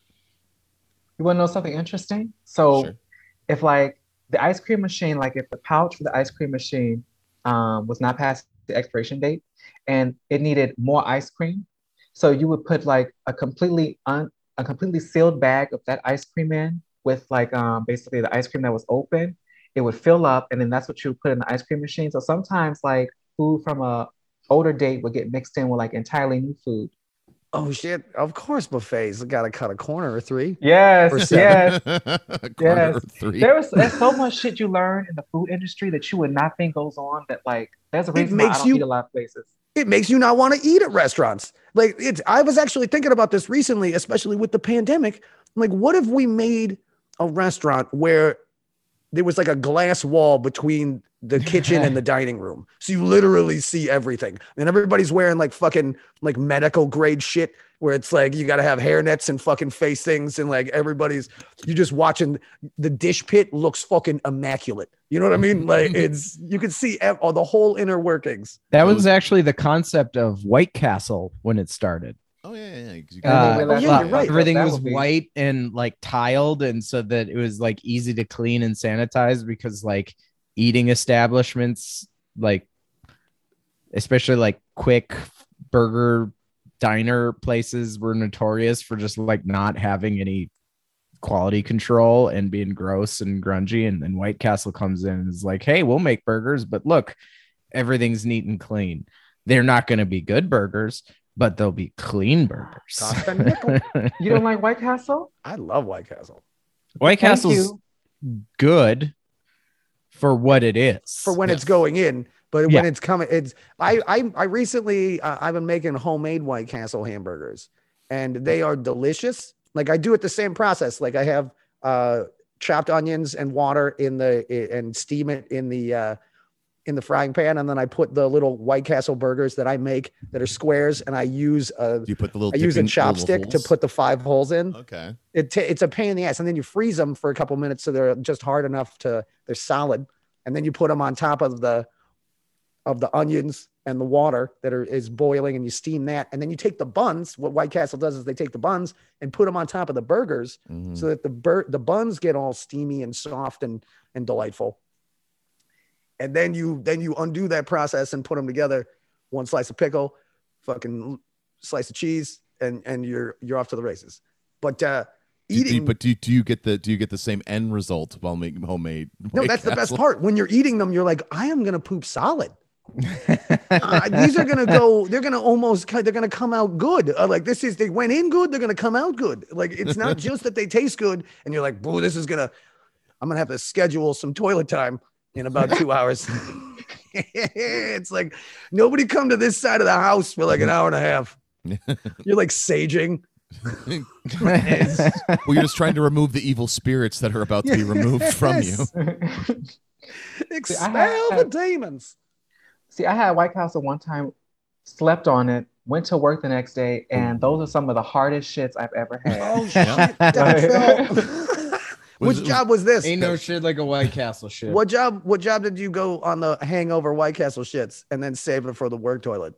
you want to know something interesting? So Sure. if like the ice cream machine, like if the pouch for the ice cream machine um, was not past the expiration date and it needed more ice cream, so you would put like a completely un a completely sealed bag of that ice cream in with like um, basically the ice cream that was open. It would fill up, and then that's what you would put in the ice cream machine. So sometimes like food from a older date would get mixed in with like entirely new food. oh shit of course buffets gotta cut a corner or three Yes, Or yes. (laughs) Yes. of three. There was there's so much shit you learn in the food industry that you would not think goes on. That like there's a reason why I don't you- eat a lot of places. it makes you not want to eat at restaurants. Like it's I was actually thinking about this recently, especially with the pandemic. Like, what if we made a restaurant where there was like a glass wall between the (laughs) kitchen and the dining room? So you literally see everything. And everybody's wearing like fucking like medical grade shit where it's like you gotta have hairnets and fucking face things, and like everybody's you're just watching the dish pit looks fucking immaculate. You know what I mean? (laughs) Like it's you can see all the whole inner workings. That was actually the concept of White Castle when it started. Oh yeah, yeah. yeah. 'cause you And got- then Uh, we yeah, out you're right. Everything that was be- white and like tiled, and so that it was like easy to clean and sanitize because like eating establishments, like especially like quick burger diner places, were notorious for just like not having any quality control and being gross and grungy. And then White Castle comes in and is like, hey, we'll make burgers, but look, everything's neat and clean. They're not going to be good burgers, but they'll be clean burgers. Cost a nickel. (laughs) You don't like White Castle? I love White Castle White Thank Castle's you. good for what it is. for when Yeah. it's going in, but Yeah. when it's coming, it's I I I recently uh, I've been making homemade White Castle hamburgers, and they are delicious. Like I do it the same process. Like I have uh chopped onions and water in the and steam it in the uh in the frying pan, and then I put the little White Castle burgers that I make that are squares, and I use a you put the little I use a chopstick to put the five holes in. Okay. it ta it's a pain in the ass and then you freeze them for a couple minutes so they're just hard enough to they're solid and then you put them on top of the of the onions and the water that are is boiling and you steam that and then you take the buns what white castle does is they take the buns and put them on top of the burgers Mhm. so that the bur- the buns get all steamy and soft and and delightful and then you then you undo that process and put them together one slice of pickle fucking slice of cheese and and you're you're off to the races. But uh Do you- eating but do you, do you get the do you get the same end result while making homemade? no that's the best (laughs) part. When you're eating them you're like i am gonna poop solid. Uh, these are gonna go they're gonna almost they're gonna come out good. Uh, like this is they went in good they're gonna come out good. Like it's not (laughs) just that they taste good and you're like boo this is gonna i'm gonna have to schedule some toilet time in about two hours (laughs) it's like nobody come to this side of the house for like an hour and a half (laughs) you're like saging (laughs) well, you're just trying to remove the evil spirits that are about to be removed from you. Yes. expel had- the demons See, I had White Castle one time, slept on it, went to work the next day, and those are some of the hardest shits I've ever had. oh Yeah. shit that. Was which job was this Ain't no shit like a White Castle shit. What job? What job did you go on the hangover White Castle shits and then save it for the work toilet?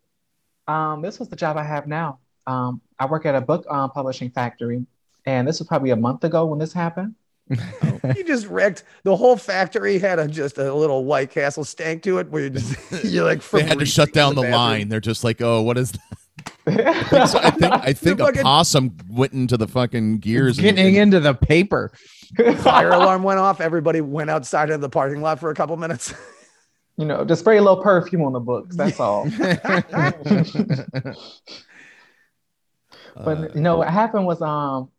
Um, this was the job I have now. Um, I work at a book um, publishing factory, and this was probably a month ago when this happened. (laughs) You just wrecked the whole factory. Had a just a little White Castle stank to it, where you just (laughs) you're like They had to shut down in the, line. They're just like, oh, what is that? (laughs) So I think I think a fucking- possum went into the fucking gears. and- Getting into the paper. (laughs) Fire alarm went off. Everybody went outside of the parking lot for a couple minutes. (laughs) you know, just spray a little perfume on the books. That's all. uh, But you know, what happened was um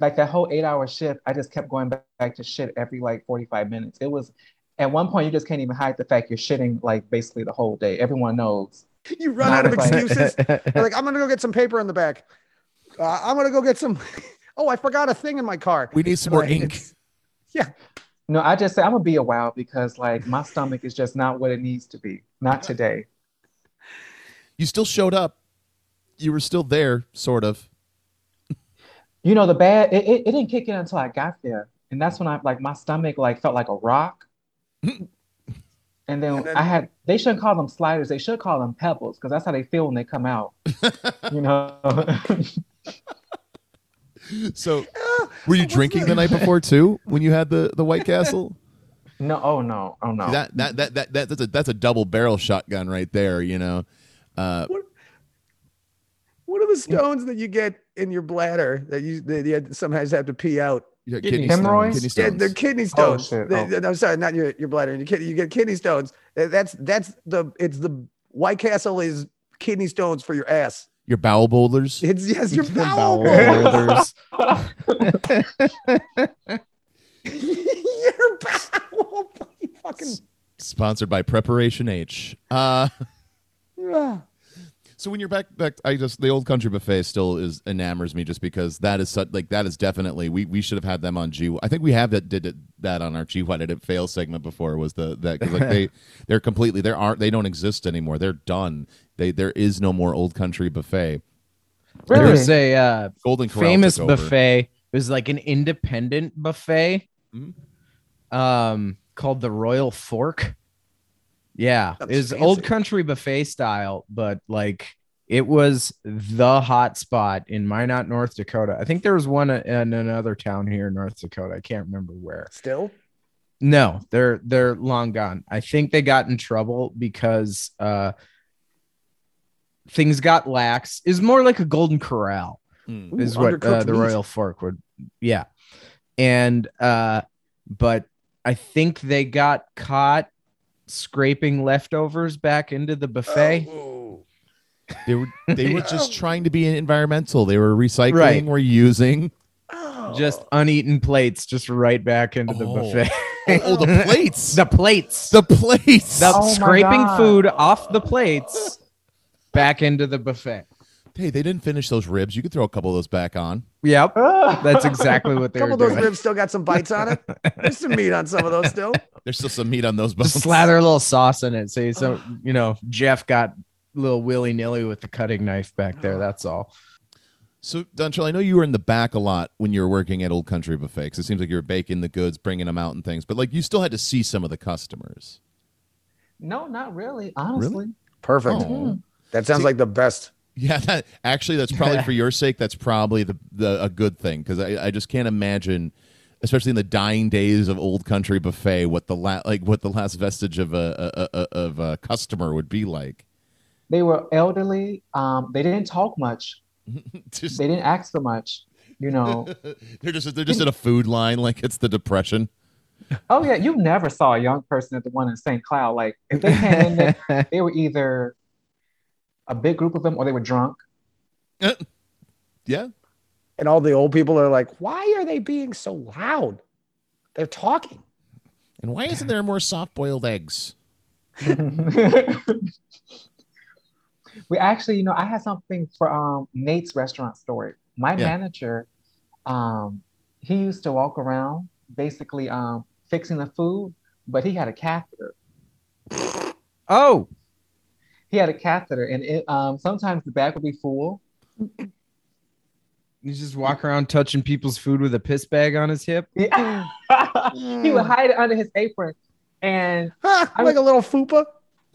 like that whole eight hour shift, I just kept going back, back to shit every like 45 minutes. It was at one point you just can't even hide the fact you're shitting like basically the whole day. Everyone knows. (laughs) you run No, out of excuses. (laughs) You're like, I'm gonna go get some paper in the back. Uh, I'm gonna go get some. (laughs) Oh, I forgot a thing in my car. we need some more Like, ink. Yeah, No, I just say I'm gonna be a while because like my stomach is just not what it needs to be. Not today. You still showed up. You were still there, sort of. You know, the bad it, it, it didn't kick in until I got there. And that's when I like my stomach like felt like a rock. And then, And then- I had they shouldn't call them sliders, they should call them pebbles, because that's how they feel when they come out. (laughs) you know. (laughs) So, (laughs) were you drinking the night before too when you had the the White Castle? no, oh no, oh no. That, that that that that that's a that's a double barrel shotgun right there. You know. Uh, What are the stones that you get in your bladder that you that you sometimes have to pee out? Yeah, Kidney stones, Hemorrhoids? Kidney Yeah, they're kidney stones. shit. They- Oh. they- I'm sorry, not your, your bladder. Your kidney, you get kidney stones. That's that's the it's the White Castle is kidney stones for your ass. Your bowel boulders. It's yes, your (laughs) Bowel bowel. holders. (laughs) (laughs) your bowel. You fucking. Sponsored by Preparation H. Uh, Ah. So when you're back, back, I just the old country buffet still is enamors me just because that is such like that is definitely we we should have had them on G. I think we have that did it, that on our G. Why did it fail segment before? Was the that 'cause, like they (laughs) they're completely they aren't they don't exist anymore. They're done. They there is no more old country buffet. There was a uh, Golden Corral famous buffet. It was like an independent buffet, Mhm. um, called the Royal Fork. Yeah, That's it was old country buffet style, but like it was the hot spot in Minot, North Dakota. I think there was one in another town here in North Dakota. I can't remember where. Still, No, they're they're long gone. I think they got in trouble because uh things got lax. Is more like a golden corral Mm. is Ooh, what uh, the meat. Royal Fork would. Yeah. and uh, but I think they got caught scraping leftovers back into the buffet. Oh. They were they were just (laughs) trying to be environmental. They were recycling, Right. were using. Oh. Just uneaten plates, just right back into the Oh. buffet. Oh, oh the (laughs) plates. the plates. the plates. The Oh scraping food off the plates (laughs) back into the buffet. Hey, they didn't finish those ribs. You could throw a couple of those back on. Yep. (laughs) That's exactly what they. Are. A couple of those doing. ribs still got some bites on it. There's some meat on some of those still. (laughs) There's still some meat on those bones. Just slather a little sauce in it. So, so you know, Jeff got a little willy nilly with the cutting knife back there. That's all. So, Dontrell, I know you were in the back a lot when you were working at Old Country Buffet because it seems like you were baking the goods, bringing them out and things. But like, you still had to see some of the customers. No, not really. Honestly. Perfect. Oh. That sounds See- like the best. Yeah, that, actually, that's probably for your sake. That's probably the, the a good thing because I, I just can't imagine, especially in the dying days of Old Country Buffet, what the la- like what the last vestige of a, a, a of a customer would be like. They were elderly. Um, they didn't talk much. (laughs) Just- They didn't ask for much. You know. (laughs) they're just they're just in a food line like it's the depression. oh yeah, you never saw a young person at the one in St. Cloud. Like if they came in there, (laughs) they were either a big group of them or they were drunk. Yeah, And all the old people are like, why are they being so loud? They're talking. and why isn't there more soft boiled eggs? (laughs) we actually, you know, I had something for um Nate's restaurant story. My Yeah. manager, um, he used to walk around basically um fixing the food, but he had a catheter. Oh, He had a catheter, and it um sometimes the bag would be full. you just walk around touching people's food with a piss bag on his hip. Yeah. (laughs) he would hide it under his apron, and Ah, (laughs) like a little fupa. (laughs)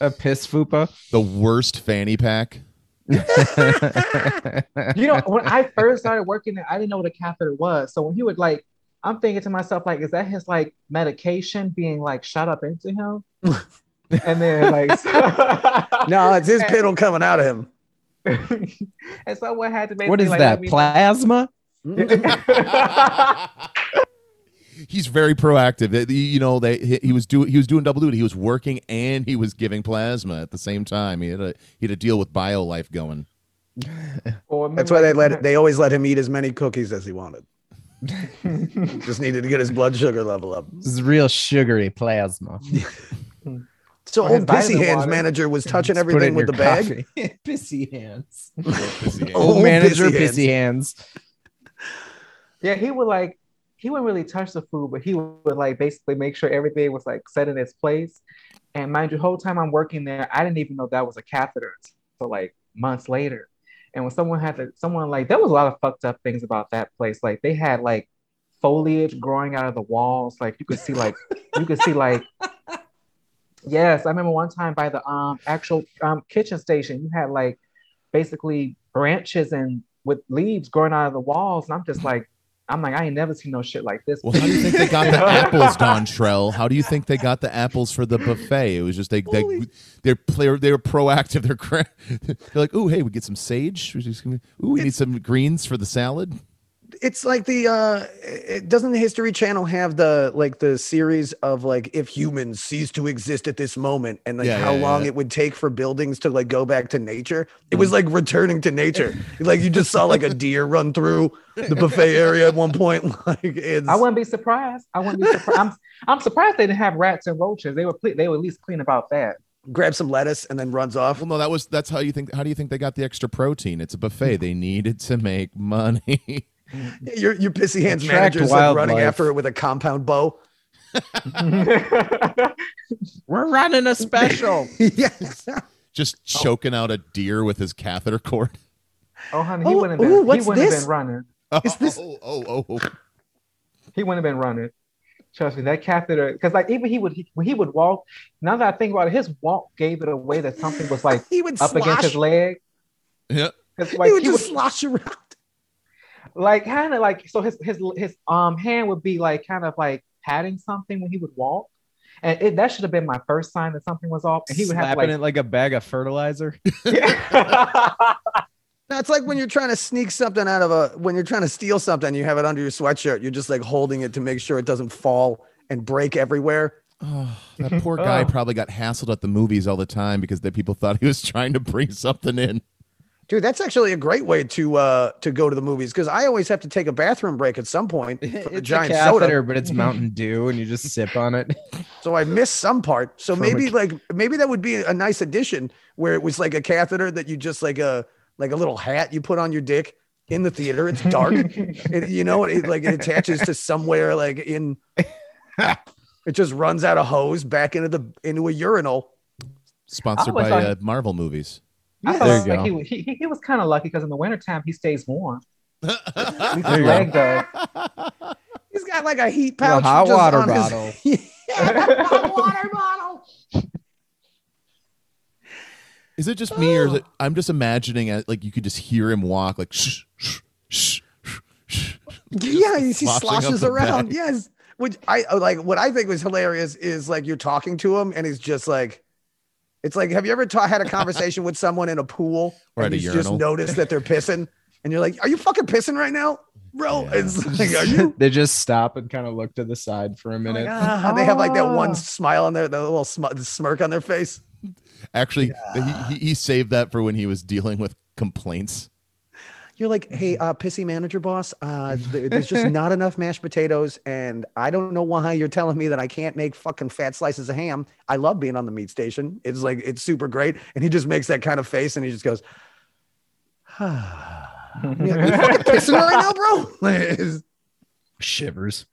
a piss fupa. The worst fanny pack. you know, when I first started working there, I didn't know what a catheter was. So when he would like, I'm thinking to myself, like, is that his like medication being like shot up into him? (laughs) and then like, (laughs) No, it's his piddle coming out of him. (laughs) and someone had to. What basically, is like, that? me- Plasma? He's very proactive. You know, they he, he was doing he was doing double duty. He was working and he was giving plasma at the same time. He had a he had a deal with BioLife going. That's why they let they always let him eat as many cookies as he wanted. Just needed to get his blood sugar level up. This is real sugary plasma. (laughs) So oh, old pissy hands water. manager was touching Just put it everything with your the bag. (laughs) pissy hands. (laughs) Pissy Oh, Old Old manager, pissy pissy hands. Yeah, he would like he wouldn't really touch the food, but he would like basically make sure everything was like set in its place. And mind you, the whole time I'm working there, I didn't even know that was a catheter until like months later. And when someone had to, someone like there was a lot of fucked up things about that place. Like they had like foliage growing out of the walls. Like you could see like you could see like (laughs) yes, I remember one time by the um actual um kitchen station, you had like basically branches and with leaves growing out of the walls. And I'm just like, I'm like, I ain't never seen no shit like this. Well, how do you think they got the apples, Don (laughs) Trell? How do you think they got the apples for the buffet? It was just they they they're they're, they were proactive. They're cra- (laughs) they're like, oh hey, we get some sage. We're just gonna- Ooh, we need some greens for the salad. It's like the uh it, doesn't the History Channel have the like the series of like if humans cease to exist at this moment and like Yeah, how yeah, long yeah. it would take for buildings to like go back to nature. It was like returning to nature. (laughs) like you just saw like a deer run through the buffet area at one point. (laughs) Like it's I wouldn't be surprised. I wouldn't be surprised. I'm, I'm surprised they didn't have rats and roaches. They were cle- they were at least clean about that. grab some lettuce and then runs off. Well, no, that was that's how you think. How do you think they got the extra protein? It's a buffet. (laughs) They needed to make money. (laughs) Your your pissy hands Attract manager's like running wildlife. after it with a compound bow. (laughs) We're running a special. (laughs) yes. just choking out a deer with his catheter cord. oh honey, he Oh, wouldn't have ooh, been. Oh, what's he wouldn't this? have been running. Is oh, this- Oh, oh, oh, oh. He wouldn't have been running. Trust me, that catheter. Because like even he would he, when he would walk. Now that I think about it, his walk gave it away that something was like he would up slosh. against his leg. Yeah. 'Cause, he like would he just would slosh around. Like kind of like so his his his um hand would be like kind of like patting something when he would walk. And it, that should have been my first sign that something was off. And he would have to Slapping like it like a bag of fertilizer. Yeah. (laughs) (laughs) That's like when you're trying to sneak something out of a when you're trying to steal something, you have it under your sweatshirt. You're just like holding it to make sure it doesn't fall and break everywhere. Oh, (sighs) that poor guy Oh. probably got hassled at the movies all the time because the people thought he was trying to bring something in. Dude, that's actually a great way to uh to go to the movies because I always have to take a bathroom break at some point (laughs) for a It's a giant catheter, soda. but it's Mountain (laughs) Dew, and you just sip on it. So I missed some part. So From maybe a- like maybe that would be a nice addition where it was like a catheter that you just like a like a little hat you put on your dick in the theater. It's dark. (laughs) it, you know, it like it attaches to somewhere like in it just runs out a hose back into the into a urinal. Sponsored by thought- uh, Marvel movies. I There thought you like go. he, he he was kind of lucky because in the wintertime he stays warm. (laughs) There you go. leg does. (laughs) He's got like a heat The pouch. hot just water on his- bottle. (laughs) Yeah, hot water bottle. Is it just me, or is it? Oh. I'm just imagining it like you could just hear him walk, like shh, shh, shh, shh, shh. Yeah, he, he sloshes around. bag. Yes. Which I like. What I think was hilarious is like you're talking to him and he's just like, it's like, have you ever ta- had a conversation with someone in a pool (laughs) Or and you just notice that they're pissing and you're like, are you fucking pissing right now, bro? Yeah. It's like, are (laughs) you? they just stop and kind of look to the side for a Like, minute. ah, they have like that one Ah. smile on their, the little sm- smirk on their face. Actually, he, he he saved that for when he was dealing with complaints. You're like, hey, uh, pissy manager boss, uh, th- there's just not (laughs) enough mashed potatoes, and I don't know why you're telling me that I can't make fucking fat slices of ham. I love being on the meat station. It's like it's super great, and he just makes that kind of face, and he just goes, "Yeah, you fucking (laughs) pissing right now, bro." (laughs) It's- Shivers.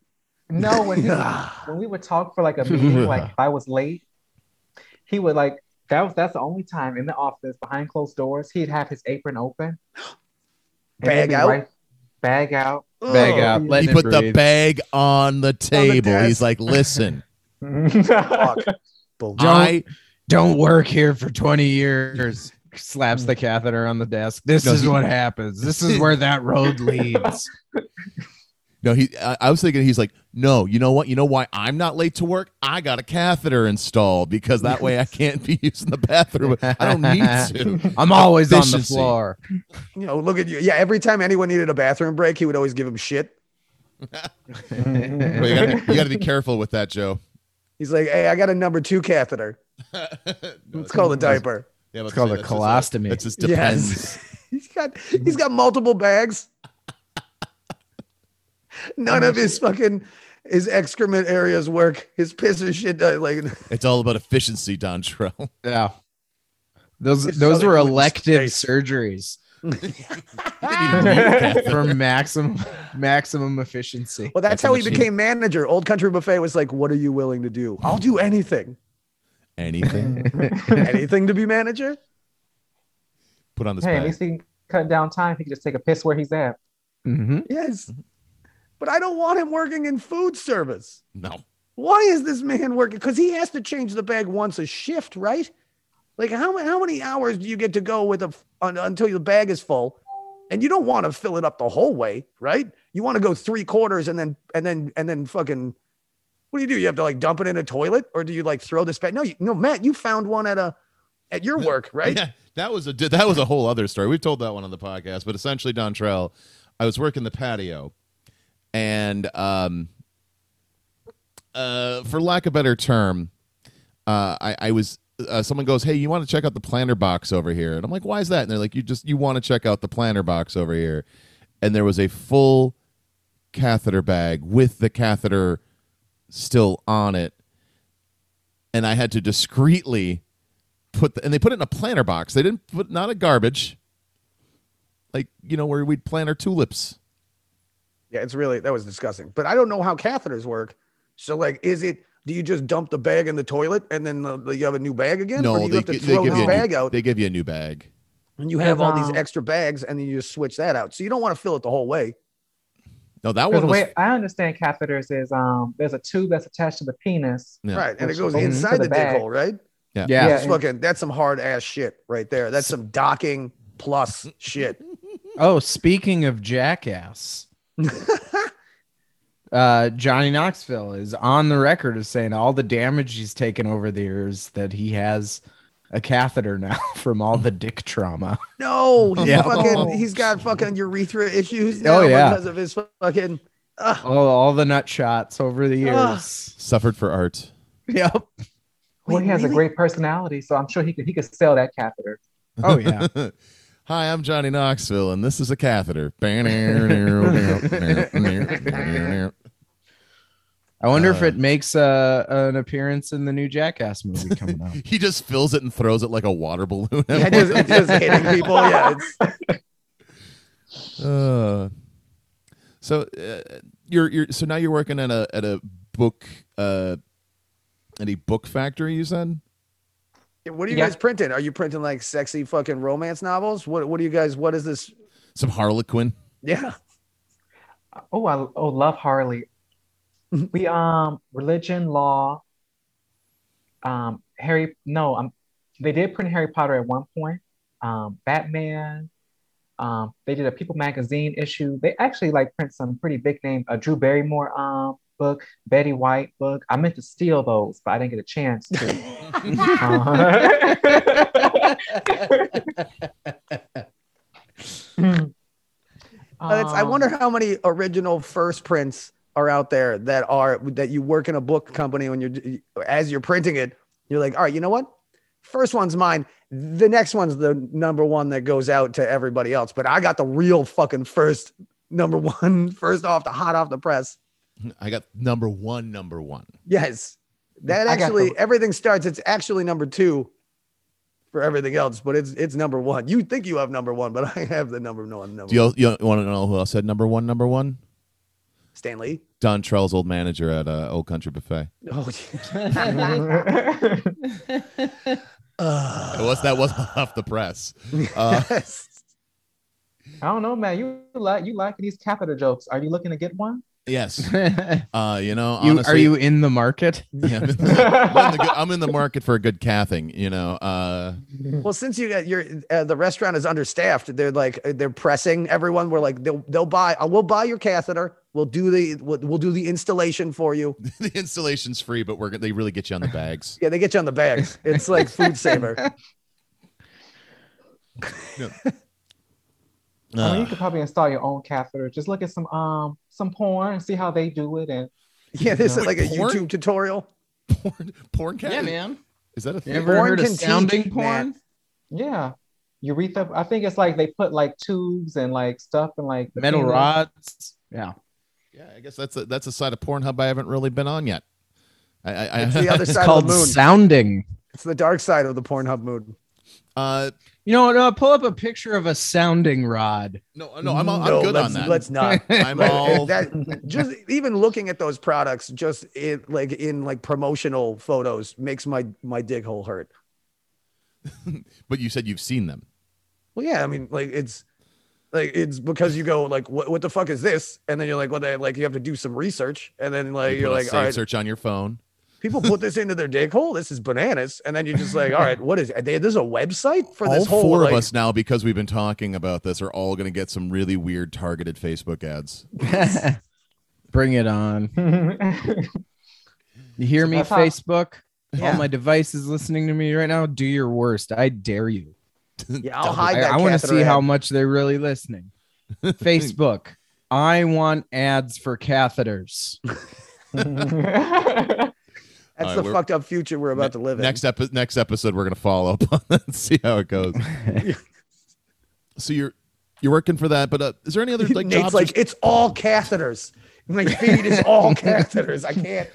No, when he, when we would talk for like a meeting, like if I was late, he would like that was that's the only time in the office behind closed doors he'd have his apron open, and Bag out? right- bag out. Bag out. Let he it put the bag on the table. He's like, "Listen, (laughs) Don't- I Don't work here for 20 years. Slaps the catheter on the desk. This No, is he- what happens. This is where that road (laughs) leads. No." He, I, I was thinking, he's like, "No, you know what? You know why I'm not late to work? I got a catheter installed because that way I can't be using the bathroom. I don't need to." (laughs) I'm always on the floor. You know, look at you. Yeah, every time anyone needed a bathroom break, he would always give him shit. Well, you gotta, you gotta be careful with that, Joe. He's like, "Hey, I got a number two catheter. No, It's called a diaper." Yeah, It's called a that's colostomy. That just depends. Yes. (laughs) he's got he's got multiple bags. None of his fucking his excrement areas work. His piss or shit like It's all about efficiency, Dontrell. (laughs) Yeah. Those It's those so were elective stay. surgeries (laughs) for maximum maximum efficiency. Well, that's, That's how how he much he- became manager. Old Country Buffet was like, "What are you willing to do? I'll do anything. Anything. (laughs) anything to be manager." Put on this hey, at bag. least he can cut down time. He can just take a piss where he's at. Mhm. Yes. But I don't want him working in food service. No. Why is this man working? Because he has to change the bag once a shift, right? Like how how many hours do you get to go with a un, until your bag is full? And you don't want to fill it up the whole way, right? You want to go three quarters and then and then and then fucking. What do you do? You have to like dump it in a toilet, or do you like throw this bag? No, you, no, Matt, you found one at a at your work, right? Yeah, that was a that was a whole other story. We've told that one on the podcast, but essentially, Dontrell, I was working the patio, and um, uh, for lack of a better term, uh, I, I was. Uh, someone goes, "Hey, you want to check out the planter box over here?" And I'm like, "Why is that?" And they're like, "You just you want to check out the planter box over here?" And there was a full catheter bag with the catheter still on it, and I had to discreetly put the, and they put it in a planter box. They didn't put not a garbage, like you know where we'd plant our tulips. Yeah, it's really that was disgusting. But I don't know how catheters work. So like, is it? Do you just dump the bag in the toilet and then uh, you have a new bag again? or no, do you they, have to they throw give you a bag new, out they give you a new bag. and you have all these um, extra bags and then you just switch that out. So you don't want to fill it the whole way. No, that Because one the was way I understand catheters is um there's a tube that's attached to the penis. yeah. Right. And it goes goes inside the, the dick bag. hole, right? Yeah. Yeah. That's and- fucking that's some hard ass shit right there. That's some docking plus shit. (laughs) Oh, speaking of jackass, (laughs) uh, Johnny Knoxville is on the record of saying all the damage he's taken over the years that he has a catheter now (laughs) from all the dick trauma. No, (laughs) he's Yeah. fucking. He's got fucking urethra issues. Oh, yeah. because of his fucking. Ugh. All, all the nut shots over the years. Ugh. Suffered for art. Yep. Well, Wait, he has really? a great personality, so I'm sure he could he could sell that catheter. Oh yeah. Hi, I'm Johnny Knoxville, and this is a catheter. I wonder if Uh, it makes uh, an appearance in the new Jackass movie coming out. (laughs) he just fills it and throws it like a water balloon. Yeah, just, it's just hitting people. Yeah, it's, (laughs) Uh, so uh, you're you're so now you're working at a at a book uh at a book factory. You said what are you Yeah. guys printing? Are you printing like sexy fucking romance novels? What What do you guys? What is this? some Harlequin. Yeah, Oh, I oh love Harley. we um religion, law, um Harry. No, um they did print Harry Potter at one point. Um, Batman. Um, they did a People magazine issue. They actually like print some pretty big name. A Drew Barrymore um book, Betty White book. I meant to steal those, but I didn't get a chance to. Uh, Uh, it's, I um, wonder how many original first prints are out there that are that you work in a book company when you're as you're printing it. You're like, all right, you know what? First one's mine. The next one's the number one that goes out to everybody else. But I got the real fucking first number one, (laughs) first off the hot off the press. I got number one, number one. Yes. That actually the- everything starts. It's actually number two for everything else, but it's it's number one. You think you have number one, but (laughs) I have the number one. Number Do you, you want to know who else had number one? Number one, Stanley. Dontrell's old manager at uh, Old Country Buffet. Oh, (laughs) It was that was (laughs) off the press. Uh, yes. I don't know, man. You like you like these catheter jokes. Are you looking to get one? Yes, you, (laughs) uh, you know, are honestly, you in the market? Yeah, I'm, in the, (laughs) I'm in the good- I'm in the market for a good cathing. You know, uh, Well, since you got your uh, the restaurant is understaffed, they're like uh, they're pressing everyone. We're like they'll they'll buy. Uh, we'll buy your catheter. We'll do the we'll, we'll do the installation for you. (laughs) the installation's free, but we're they really get you on the bags. Yeah, they get you on the bags. It's like food saver. I mean, you Uh, could probably install your own catheter. Just look at some um some porn and see how they do it, and Yeah, this is Wait, like a porn? YouTube tutorial. porn, porn cath? man. Is that a You thing? ever Porn heard of can teach, sounding man. porn? yeah, urethra. I think it's like they put like tubes and like stuff and like Metal penis. rods. Yeah. Yeah, I guess that's a that's a side of Pornhub I haven't really been on yet. I, I, I It's the other It's side of called the moon. sounding. It's the dark side of the Pornhub mood. uh, You know, no, pull up a picture of a sounding rod. no, no, I'm I'm No, good let's, on that. Let's not. I'm all (laughs) that just even looking at those products just in like in like promotional photos makes my my dig hole hurt. (laughs) but you said you've seen them. Well, yeah, I mean, like it's like it's because you go like, what what the fuck is this? And then you're like, well, they like you have to do some research, and then like You you are like, save all right, search on your phone. People put this into their dig hole. This is bananas, and then you're just like, all right, what is it? They, there's a website for all this whole four like, of us now, because we've been talking about this, are all going to get some really weird targeted Facebook ads. (laughs) Bring it on. You hear So me, that's Facebook? Yeah. All my devices listening to me right now, do your worst. I dare you. Yeah, I'll hide I, that. I want to catheter see how much they're really listening. (laughs) Facebook. I want ads for catheters. (laughs) That's right, the fucked up future we're about to live in. Next epi- next episode, we're going to follow up (laughs) on that and see how it goes. (laughs) so you're you're working for that, but uh, is there any other like (laughs) Nate's jobs? like, it's all catheters. My feed is all catheters. I can't.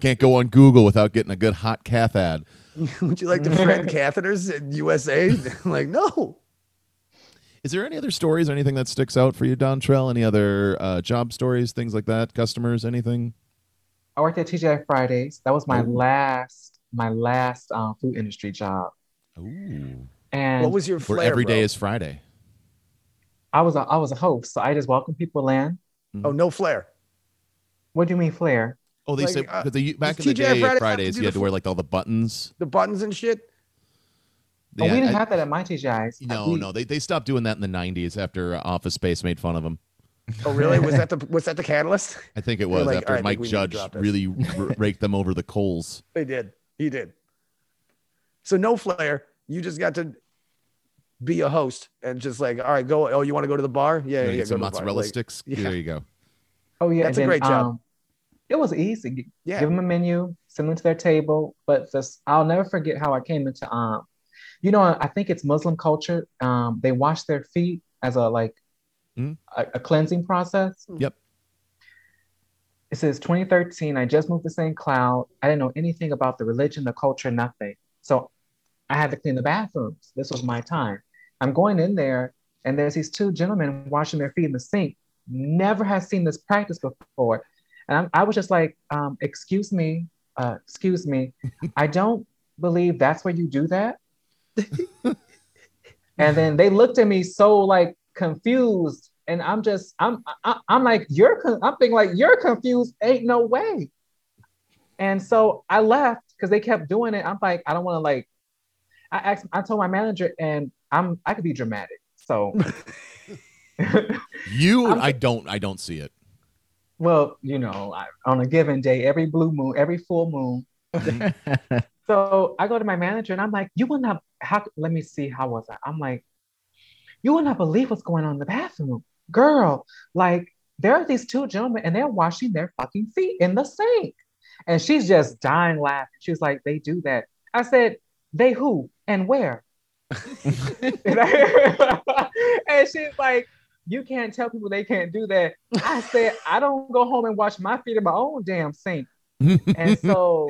can't go on Google without getting a good hot cath ad. Would you like to friend catheters in USA? like, no. Is there any other stories or anything that sticks out for you, Dontrell? Any other uh, job stories, things like that? Customers, anything? I worked at TGI Fridays. That was my Ooh. last my last um, food industry job, Ooh. and What was your Where flair? every day bro? is Friday. I was a, I was a host, so I just welcome people in. Oh, no flair. What do you mean flair? Oh, they Like, say uh, because they, back in the TGI day, Fridays Fridays, do you had the to wear like all the buttons. The buttons and shit. oh, we didn't I- have that at my TGI's. no, We- no, they, they stopped doing that in the '90s after uh, Office Space made fun of them. Oh, really? Was that (laughs) the was that the catalyst? I think it was like, after "All right, I think Mike we need to Judge really r- (laughs) raked them over the coals. They did. He did. So no flair. You just got to be a host and just like, all right, go. Oh, you want to go to the bar? Yeah, You yeah. need go some to the bar. mozzarella Like, sticks. yeah. There you go. Oh yeah, That's and a great job. Um, it was easy. Yeah. Give them a menu, send them to their table. But just, I'll never forget how I came into um, you know, I think it's Muslim culture. Um, they wash their feet as a like Mhm. a, a cleansing process. Yep. It says 2013. I just moved to St. Cloud. I didn't know anything about the religion, the culture, nothing. So I had to clean the bathrooms. This was my time. I'm going in there, and there's these two gentlemen washing their feet in the sink. Never has seen this practice before, and I'm, I was just like, um, "Excuse me, uh, excuse me, (laughs) I don't believe that's where you do that." (laughs) and then they looked at me so like confused, and I'm just, I'm, I, I'm like, "You're," con-, I'm thinking like, "You're confused? Ain't no way." And so I left because they kept doing it. I'm like, I don't want to like. I asked, I told my manager, and I'm, I could be dramatic, so. (laughs) You, I'm- I don't, I don't see it. Well, you know, I, on a given day, every blue moon, every full moon. Mm-hmm. (laughs) So I go to my manager and I'm like, you would not, how, let me see, how was I? I'm like, you would not believe what's going on in the bathroom. Girl, like, there are these two gentlemen and they're washing their fucking feet in the sink. And she's just dying laughing. She was like, they do that. I said, they who and where? and, (laughs) and she's like, you can't tell people they can't do that. I said, I don't go home and wash my feet in my own damn sink. And so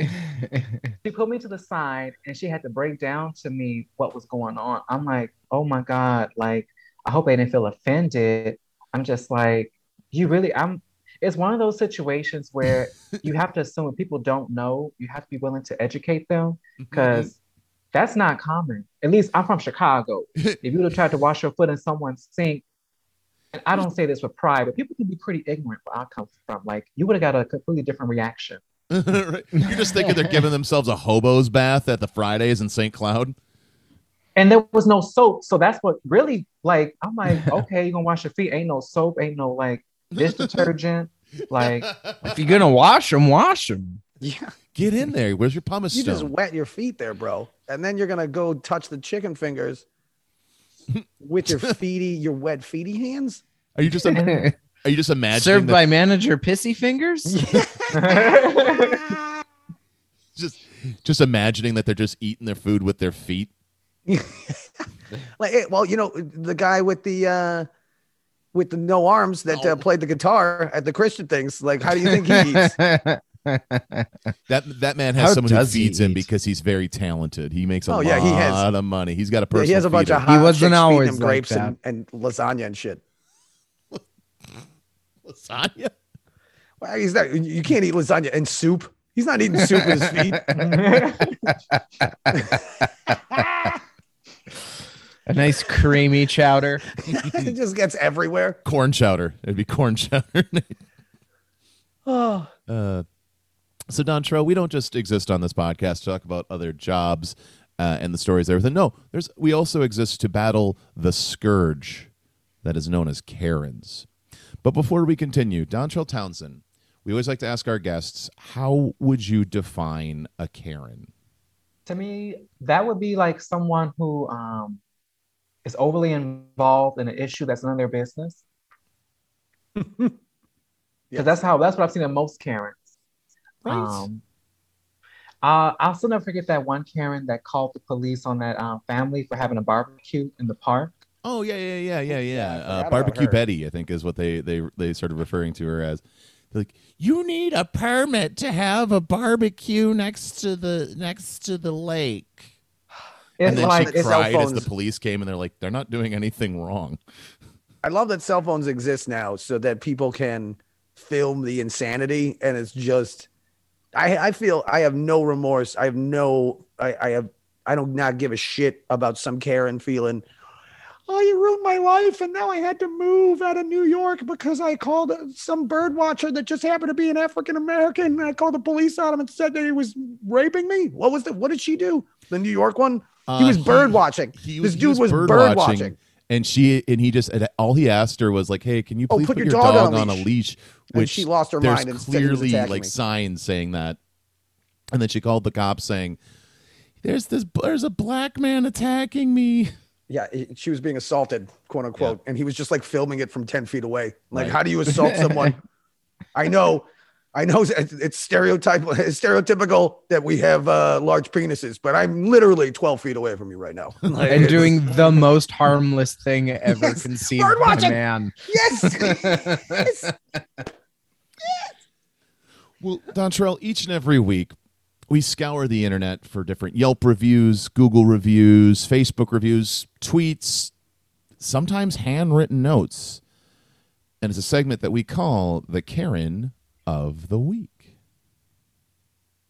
(laughs) she put me to the side and she had to break down to me what was going on. I'm like, oh my God, like, I hope they didn't feel offended. I'm just like, you really, I'm, it's one of those situations where (laughs) you have to assume when people don't know, you have to be willing to educate them mm-hmm. because that's not common. At least I'm from Chicago. (laughs) if you would have tried to wash your foot in someone's sink, and I don't say this with pride, but people can be pretty ignorant where I come from. Like you would have got a completely different reaction. (laughs) Right. You're just thinking they're giving themselves a hobo's bath at the Fridays in St. Cloud. And there was no soap. So that's what really like I'm like, (laughs) okay, you're gonna wash your feet. Ain't no soap, ain't no like dish detergent. Like (laughs) if you're gonna wash them, wash them. Yeah. Get in there. Where's your pumice You stone? just wet your feet there, bro. And then you're gonna go touch the chicken fingers with your feety, your wet feety hands. Are you just im- and- are you just imagining Served that- by manager Pissy Fingers. (laughs) just just imagining that they're just eating their food with their feet? (laughs) Like, eh, well, you know, the guy with the uh with the no arms that Oh. uh, played the guitar at the Christian things. Like, how do you think he eats? (laughs) That that man has How someone who does he feeds him eat? because he's very talented. He makes a Oh, lot yeah, he has- of money. He's got a Yeah, person. he has a bunch of He hot wasn't chicks feeding always him like grapes and, and lasagna and shit. Lasagna. Well, he's not. You can't eat lasagna and soup. He's not eating soup with his feet. A nice creamy chowder. (laughs) it just gets everywhere. Corn chowder. It'd be corn chowder. (laughs) Oh, Uh, so Dontrell, we don't just exist on this podcast to talk about other jobs uh, and the stories and everything. No, there's we also exist to battle the scourge that is known as Karens. But before we continue, Dontrell Townsend, we always like to ask our guests, how would you define a Karen? to me, that would be like someone who um is overly involved in an issue that's none of their business. Because (laughs) Yes. that's how that's what I've seen in most Karens. Right. Um, uh, I'll still never forget that one Karen that called the police on that um, family for having a barbecue in the park. Oh yeah, yeah, yeah, yeah, yeah. Forgot uh, Barbecue. Betty, I think, is what they they they started referring to her as. They're like, you need a permit to have a barbecue next to the next to the lake. It's and then like she cried as the police came, and they're like, they're not doing anything wrong. I love that cell phones exist now so that people can film the insanity, and it's just. I I feel I have no remorse. I have no. I I have. I don't not give a shit about some Karen feeling. Oh, you ruined my life, and now I had to move out of New York because I called some bird watcher that just happened to be an African American. And I called the police on him and said that he was raping me. What was the? What did she do? The New York one. He Uh, was bird watching. he- this dude was, bird bird watching, watching. and she and he just all he asked her was like, "Hey, can you Oh, please put put, your your, dog dog, on a on a leash." leash?" And Which she lost her there's mind and said he was clearly like me. signs saying that, and then she called the cops saying, There's this. There's a black man attacking me. Yeah, she was being assaulted, quote unquote, and he was just like filming it from ten feet away. Like, Right. how do you assault someone? (laughs) I know, I know, it's, it's stereotype, it's stereotypical that we have uh, large penises, but I'm literally twelve feet away from you right now. (laughs) Like, and doing the most harmless thing ever Yes, conceived bird by watching. man. yes, (laughs) yes. Well, Dontrell, each and every week, we scour the internet for different Yelp reviews, Google reviews, Facebook reviews, tweets, sometimes handwritten notes. And it's a segment that we call the Karen of the Week.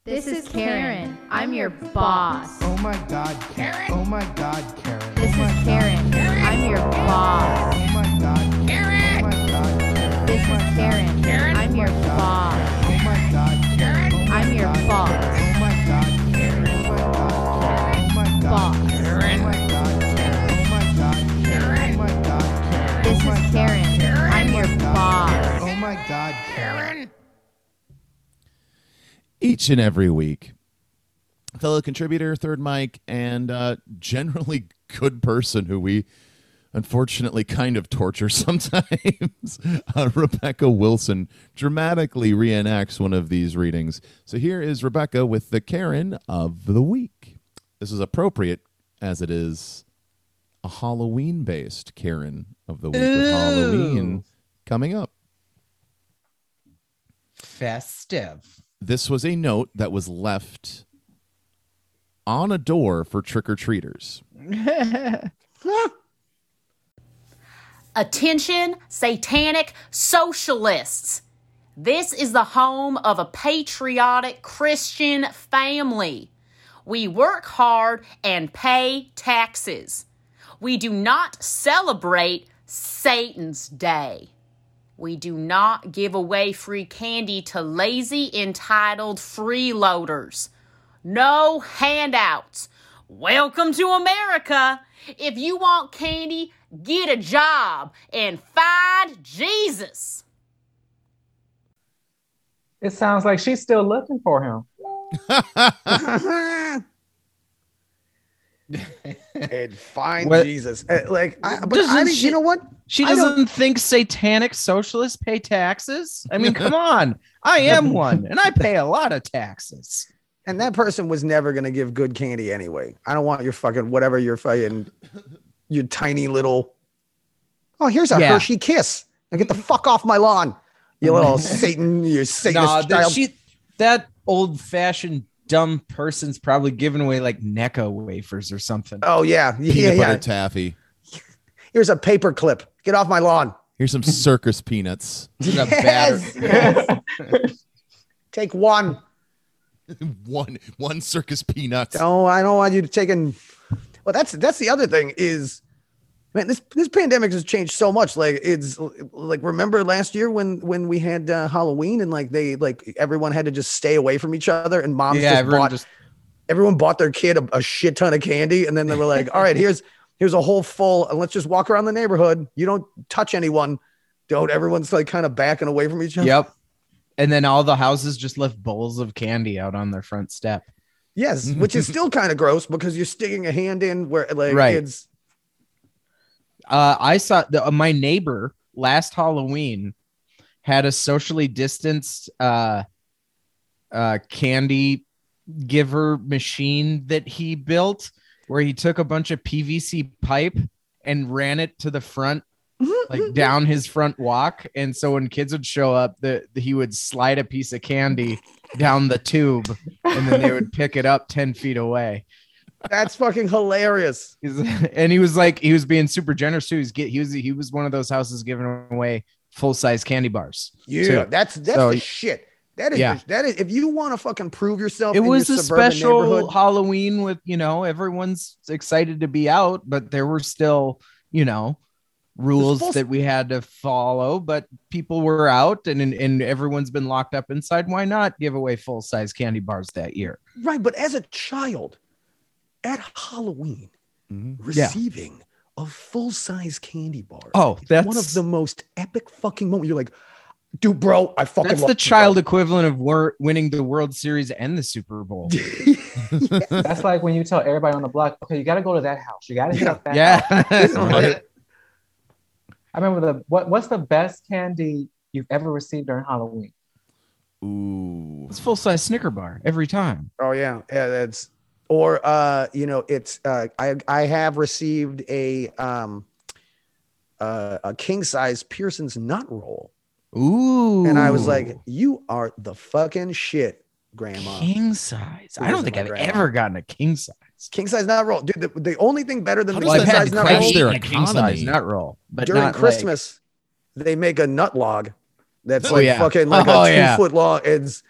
This is Karen. I'm your boss. Oh my god, Karen. Oh my god, Karen. This is Karen. Oh I'm your boss. Oh my god, Karen. Oh my god, Karen. This is Karen. I'm your oh boss. God, Karen. This is Karen. I'm your boss. Oh my god, Karen. Each and every week, fellow contributor, third mic, and uh, generally good person who we unfortunately kind of torture (laughs) sometimes. uh, Rebecca Wilson dramatically reenacts one of these readings. So here is Rebecca with the Karen of the week. This is appropriate as it is a Halloween based Karen of the week with Halloween coming up. Festive. This was a note that was left on a door for trick or treaters. (laughs) Attention, satanic socialists. This is the home of a patriotic Christian family. We work hard and pay taxes. We do not celebrate Satan's Day. We do not give away free candy to lazy, entitled freeloaders. No handouts. Welcome to America. If you want candy, get a job and find Jesus. It sounds like she's still looking for him. And find What- Jesus. Uh, Like, I, but I, mean, she- you know what? She doesn't think satanic socialists pay taxes. I mean, come (laughs) on. I am one, and I pay a lot of taxes. And that person was never gonna give good candy anyway. I don't want your fucking whatever your fucking your tiny little. Oh, here's a Yeah. Hershey kiss. Now get the fuck off my lawn, you little (laughs) Satan, you Satanist Nah, that, she, that old-fashioned dumb person's probably giving away like Necco wafers or something. oh yeah, Peanut yeah, butter yeah. taffy. Here's a paper clip. Get off my lawn. Here's some circus peanuts. (laughs) This Yes. (laughs) Take one. (laughs) one one circus peanut. No, I don't want you to take in. Well, that's that's the other thing is, man, this this pandemic has changed so much. Like it's like remember last year when when we had uh, Halloween and like they like everyone had to just stay away from each other and moms yeah, just everyone bought just everyone bought their kid a, a shit ton of candy and then they were like, all right, here's here's a whole full and let's just walk around the neighborhood. You don't touch anyone. Don't everyone's like kind of backing away from each other. Yep. And then all the houses just left bowls of candy out on their front step. Yes, which is (laughs) still kind of gross because you're sticking a hand in where like Right. it's Uh, I saw the, uh, my neighbor last Halloween had a socially distanced uh, uh, candy giver machine that he built where he took a bunch of PVC pipe and ran it to the front (laughs) like down his front walk. And so when kids would show up the, he would slide a piece of candy down the tube and then they would pick it up 10 feet away that's fucking hilarious. And he was like he was being super generous too. He's get he was he was one of those houses giving away full size candy bars. Yeah, too. that's that's So- the shit. That is Yeah. the- that is if you want to fucking prove yourself. It was your a special Halloween with you know everyone's excited to be out, but there were still you know rules that we had to follow. But people were out, and and, and everyone's been locked up inside. Why not give away full size candy bars that year? right? But as a child, at Halloween, Mhm. Yeah. receiving a full size candy bar. Oh, that's one of the most epic fucking moments. You're like, Dude, bro, I fucking That's the you, child bro. equivalent of wor- winning the World Series and the Super Bowl. (laughs) That's like when you tell everybody on the block, okay, you got to go to that house. You got to hit Yeah. up that. yeah. house." (laughs) (laughs) I remember the what. What's the best candy you've ever received during Halloween? Ooh. It's full size Snicker bar every time. Oh yeah, yeah. That's or uh, you know, it's uh, I I have received a um, uh, a king size Pearson's nut roll, Ooh. and I was like, "You are the fucking shit, Grandma." king size. I don't think I've grandma? ever gotten a king size. King size nut roll, dude. The, the only thing better than How the king size nut roll their a king size nut roll, but during not like- Christmas, they make a nut log that's Oh, like yeah. fucking like (laughs) Oh, a two yeah. foot long. It's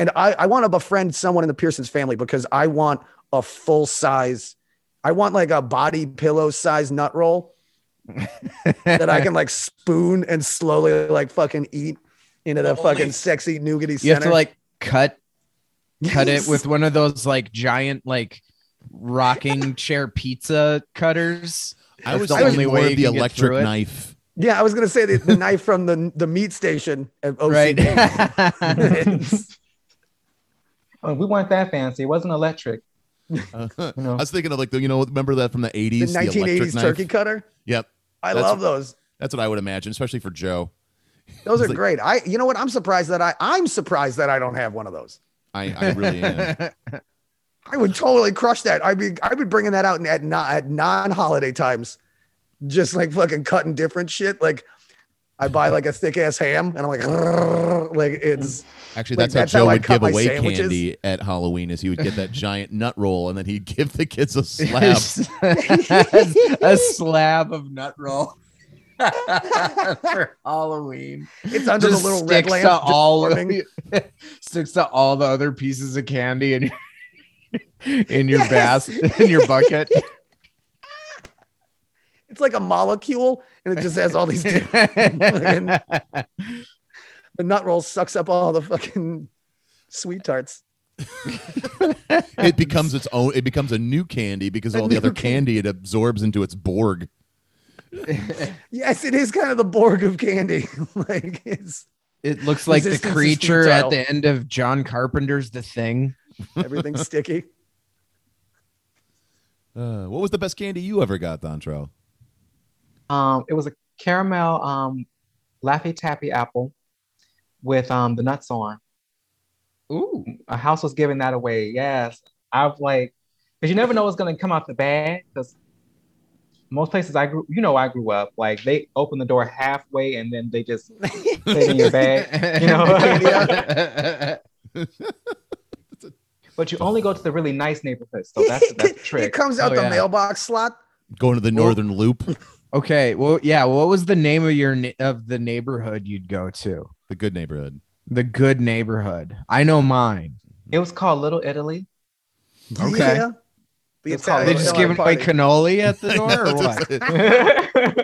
and I I want to befriend someone in the Pearson's family because I want a full size. I want like a body pillow size nut roll (laughs) that I can like spoon and slowly like fucking eat into the oh fucking sexy nougaty center. you have to like cut cut it with one of those like giant like rocking (laughs) chair pizza cutters. I was the only way the electric knife. Yeah, I was gonna say the, the (laughs) knife from the the meat station at Right. OCD. Oh, we weren't that fancy. It wasn't electric. Uh, (laughs) You know. I was thinking of like the you know remember that from the the eighties, the, 1980s turkey cutter. Yep, I That's- love those. that's what I would imagine, especially for Joe. (laughs) Those are like- great. I, you know what? I'm surprised that I, I'm surprised that I don't have one of those. I, I really am. (laughs) I would totally crush that. I'd be, I'd be bringing that out at not at non-holiday times, just like fucking cutting different shit. Like, I buy like a thick ass ham, and I'm like, like it's Actually, Like, that's, that's how how Joe I would give away sandwiches. candy at Halloween. Is he would get that giant (laughs) nut roll, and then he'd give the kids a (laughs) slab. (laughs) a slab of nut roll for Halloween. it's under Just the little red sticks lamp. to all warming. sticks to all the other pieces of candy in your in your basket in your bucket. It's like a molecule, and it just has all these. different- (laughs) the nut roll sucks up all the fucking sweet tarts. (laughs) it becomes its own. It becomes a new candy because A all the other candy. candy it absorbs into its Borg. (laughs) Yes, it is kind of the Borg of candy. like it's It looks like the creature at the end of John Carpenter's The Thing. everything's sticky. Uh, what was the best candy you ever got, Dontrell? Um, it was a caramel um, Laffy Taffy apple with um the nuts on. Ooh. A house was giving that away. Yes, I've like because you never know what's gonna come out the bag. Because most places I grew, you know, I grew up like they open the door halfway and then they just put it in your bag. You know, (laughs) (laughs) but you only go to the really nice neighborhoods. So that's that's the (laughs) trick. it comes out Oh, the yeah. mailbox slot. Going to the Northern Loop, okay. Well, yeah. What was the name of your of the neighborhood you'd go to? the good neighborhood. The good neighborhood. I know mine. It was called Little Italy. Okay. Yeah. It's called- They just Italian giving away cannoli at the (laughs) door or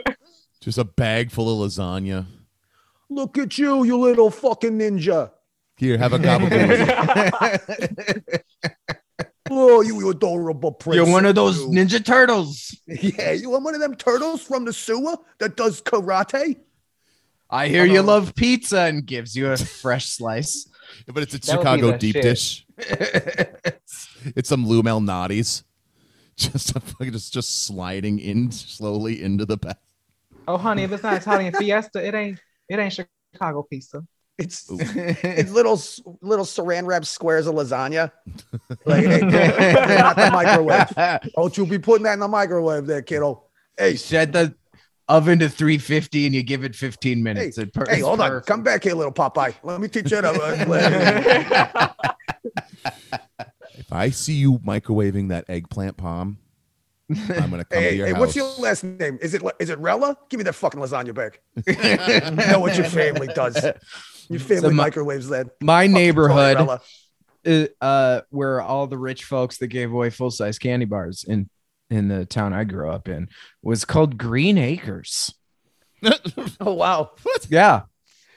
what? (laughs) Just a bag full of lasagna. Look at you, you little fucking ninja. Here, have a gabagool. (laughs) Oh, you adorable prince. You're one of those You. Ninja Turtles. (laughs) Yeah, you are one of them turtles from the sewer that does karate? I hear you oh. love pizza and gives you a fresh (laughs) slice. but it's a That Chicago deep shit. dish. (laughs) It's some Lou Malnati's. Just just just sliding in slowly into the bag. oh, honey, if it's not Italian Fiesta, it ain't it ain't Chicago pizza. It's it's little little saran wrap squares of lasagna. Like, (laughs) hey, they're not the microwave. Oh, Don't you be putting that in the microwave there, kiddo. Hey, You set the oven to 350 and you give it 15 minutes. It per- hey, hold on. Come back here, little Popeye. Let me teach you how to. Uh, (laughs) if I see you microwaving that eggplant palm, I'm gonna come to hey, your hey, house. what's your last name? Is it is it Rella? Give me that fucking lasagna back. (laughs) I know what your family does. Your family So my- microwaves that. My neighborhood, uh, where all the rich folks that gave away full size candy bars in in the town I grew up in was called Green Acres. (laughs) Oh wow, Yeah,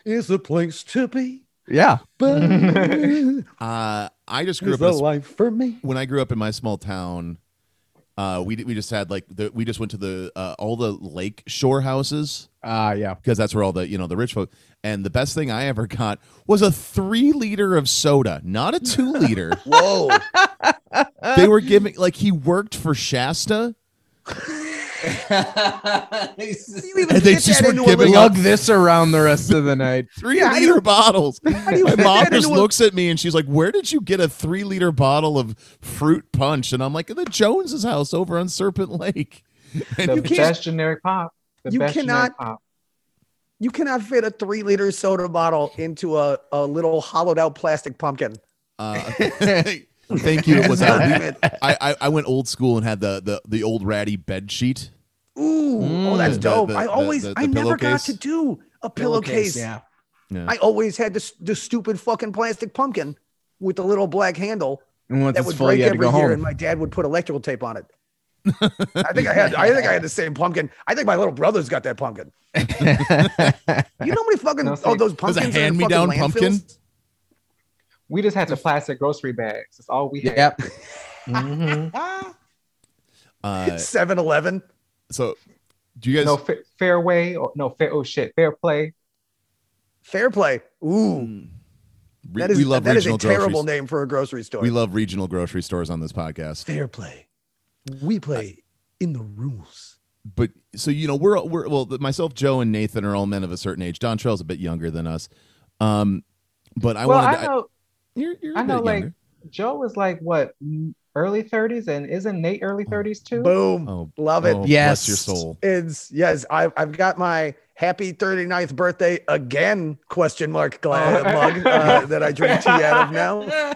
is a place to be. yeah. But (laughs) Uh, I just grew up in a, life for me. when I grew up in my small town. Uh, we we just had like the we just went to the uh, all the lake shore houses Ah, yeah. because that's where all the you know the rich folk. And the best thing I ever got was a three liter of soda, not a two liter. (laughs) Whoa. they were giving like he worked for Shasta, You even (laughs) And they just that were a giving little- Lug this around the rest of the night. (laughs) three yeah, liter bottles. do you My mom just into a- looks at me and she's like, "Where did you get a three liter bottle of fruit punch?" And I'm like, "At the Joneses' house over on Serpent Lake." And The You can't- best generic pop. The You best cannot- pop. You cannot fit a three liter soda bottle into a, a little hollowed out plastic pumpkin. Uh, (laughs) thank you. (laughs) Was Not out. fit. I, I I went old school and had the the, the old ratty bed sheet. Ooh, oh, that's mm. The- dope. the- I always, the- the I never got to do a pillowcase. Yeah. Yeah. I always had this the stupid fucking plastic pumpkin with the little black handle And once that would full, break you had to every year, home. and my dad would put electrical tape on it. (laughs) I think I had, I think I had the same pumpkin. I think my little brother's got that pumpkin. (laughs) You know how many fucking No, oh those pumpkins? are hand-me-down fucking pumpkin? Landfills? We just had the plastic grocery bags. That's all we had. Yep. (laughs) Mhm. Uh, 7-Eleven. so, do you guys? No fa- fairway or no fair. Oh shit, fair play. Fair play. Ooh, Mm. Re- that is we love that is a regional terrible name for a grocery store. We love regional grocery stores on this podcast. fair play. We play in the rules. But so you know, we're we're well, myself, Joe, and Nathan are all men of a certain age. Dontrell's a bit younger than us. Um, but I well, wanted. I to, know. You're, you're a I know. Like. Joe is like what early thirties, and isn't Nate early thirties too? Boom. Oh, Love it. oh, Yes. bless your soul. It's yes, I've I've got my happy 39th birthday again question mark gla- Oh. mug uh, (laughs) that I drink tea out of now.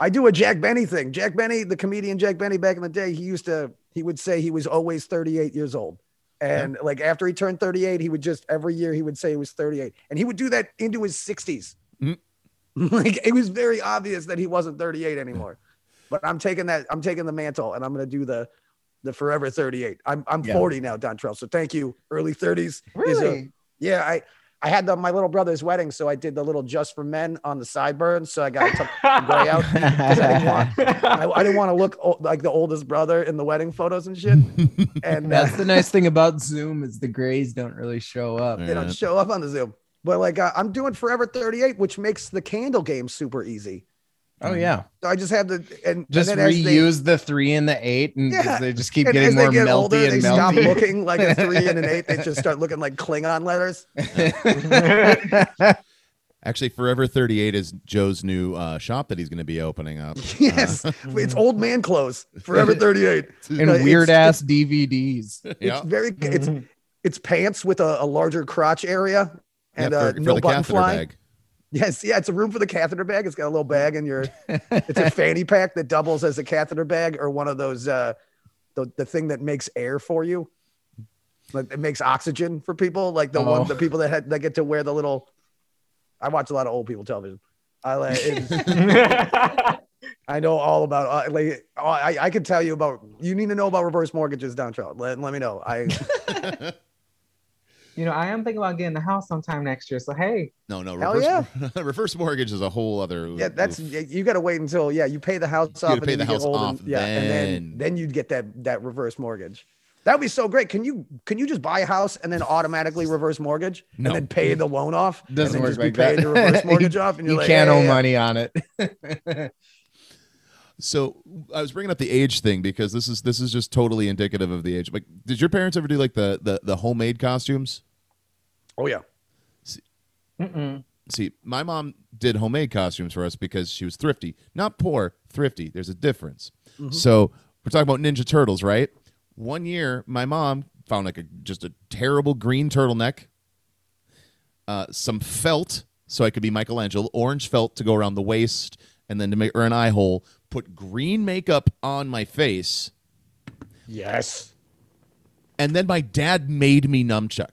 I do a Jack Benny thing. Jack Benny, the comedian Jack Benny, back in the day, he used to he would say he was always 38 years old. And like after he turned 38, he would just every year he would say he was 38. And he would do that into his 60s. Mhm. (laughs) like it was very obvious that he wasn't 38 anymore. But I'm taking that, I'm taking the mantle and I'm gonna do the the forever 38. I'm I'm Yeah. 40 now, Dontrell. So thank you. Early 30s. is a- Really? yeah, I I had the, my little brother's wedding, so I did the little just for men on the sideburns. So I got to (laughs) the gray out. 'cause I didn't want I, I didn't want to look o- like the oldest brother in the wedding photos and shit. (laughs) And uh, That's the nice thing about Zoom is the grays don't really show up. they don't show up on the Zoom. But like uh, I'm doing Forever 38, which makes the candle game super easy. Oh yeah. So I just have to and Just and then as they- reuse the three and the eight, and Yeah. they just keep and getting as more they get melty older, they and stop (laughs) looking like a three and an eight. They just start looking like Klingon letters. (laughs) Actually, Forever 38 is Joe's new uh, shop that he's going to be opening up. (laughs) Yes, it's old man clothes. Forever 38. and Uh, it's- weird ass DVDs. yeah. It's very it's it's pants with a, a larger crotch area and yeah, uh, for, for no the button catheter fly. bag. Yes, yeah, it's a room for the catheter bag. It's got a little bag in your. (laughs) it's a fanny pack that doubles as a catheter bag, or one of those uh, the the thing that makes air for you, like it makes oxygen for people, like the Oh. one the people that had that get to wear the little. I watch a lot of old people television. I like. (laughs) I know all about uh, like I I could tell you about. You need to know about reverse mortgages, Don Trout. Let, let me know. I (laughs) you know, I am thinking about getting a house sometime next year. So hey, No, no, Hell reverse, (laughs) reverse mortgage is a whole other. Yeah, that's oof. you, you got to wait until yeah you pay the house off gotta and pay then the you get house off, and, yeah and then- then then you'd get that that reverse mortgage. That would be so great. Can you can you just buy a house and then automatically (laughs) reverse mortgage No. and then pay the loan off? Doesn't then work just like be paying that. the reverse (laughs) mortgage off, and you're you like, can't "Hey, owe yeah." money on it. So I was bringing up the age thing because this is this is just totally indicative of the age. Like, did your parents ever do like the the, the homemade costumes? Oh yeah, mm-mm. See, my mom did homemade costumes for us because she was thrifty, not poor, thrifty. There's a difference. So we're talking about Ninja Turtles, right? One year, my mom found like a just a terrible green turtleneck, uh, some felt so I could be Michelangelo, orange felt to go around the waist, and then to make her an eye hole. Put green makeup on my face, yes, and then my dad made me nunchuck.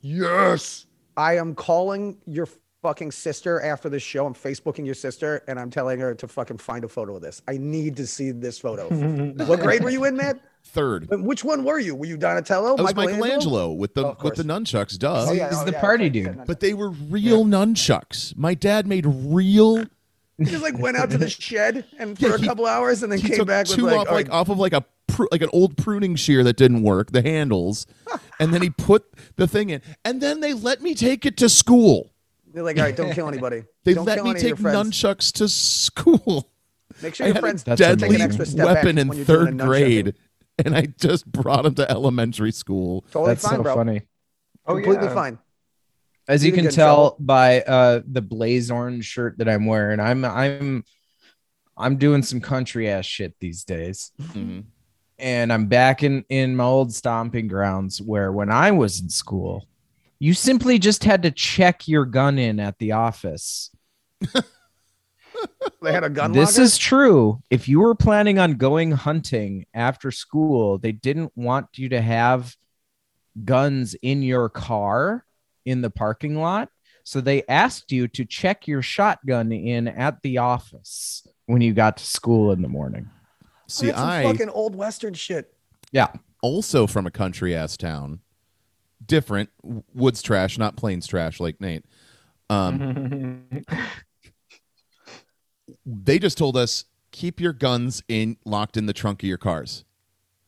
yes. I am calling your fucking sister after this show. I'm Facebooking your sister, and I'm telling her to fucking find a photo of this. I need to see this photo. (laughs) what grade were you in, Matt? Third, But Which one were you? Were you Donatello? that was Michelangelo with the Oh, with the nunchucks. Duh. Oh, yeah, He's oh, the yeah, party dude. But they were real nunchucks. My dad made real. He just like went out to the (laughs) shed and for Yeah, a couple hours and then He came took back with two like, off all like off of like a pru- like an old pruning shear that didn't work, the handles, (laughs) and then he put the thing in, and then they let me take it to school. They're like, all right, don't kill anybody. (laughs) They don't let kill me any of your take nunchucks to school. Make sure I your had friends a That's take an deadly extra step weapon in when you're doing third grade, and I just brought him to elementary school. Totally That's fine, so bro. funny. Oh, Completely yeah. fine. As You you didn't can get in trouble? tell by uh the blaze orange shirt that I'm wearing, I'm I'm I'm doing some country ass shit these days. Mhm. And I'm back in in my old stomping grounds where when I was in school, you simply just had to check your gun in at the office. (laughs) They had a gun this locker? is true. If you were planning on going hunting after school, they didn't want you to have guns in your car in the parking lot. So they asked you to check your shotgun in at the office when you got to school in the morning. See, That's some I fucking old western shit. Yeah. also from a country ass town, different woods trash, not plains trash like Nate. Um, (laughs) they just told us keep your guns in locked in the trunk of your cars.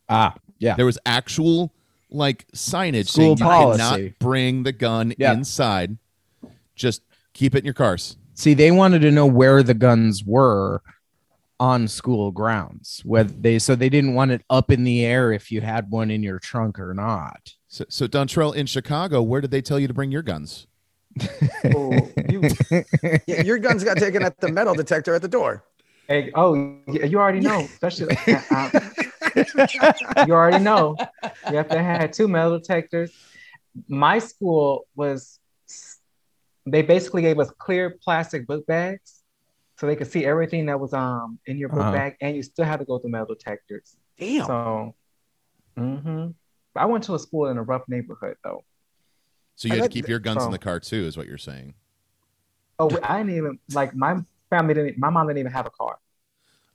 Ah, yeah. There was actual like signage School saying you cannot bring the gun Yeah. inside. Just keep it in your cars. See, they wanted to know where the guns were on school grounds. Whether they so they didn't want it up in the air if you had one in your trunk or not. So, so Dontrell in Chicago, where did they tell you to bring your guns? Oh, you, (laughs) your guns got taken at the metal detector at the door. hey, oh, you already know. Especially, uh, (laughs) you already know. You have to have two metal detectors. My school was, they basically gave us clear plastic book bags, so they could see everything that was um in your book Uh-huh. bag, and you still had to go through metal detectors. Damn. So, hmm I went to a school in a rough neighborhood though. So you I had to keep your guns in the car too, is what you're saying. Oh, I didn't even like my family didn't. My mom didn't even have a car.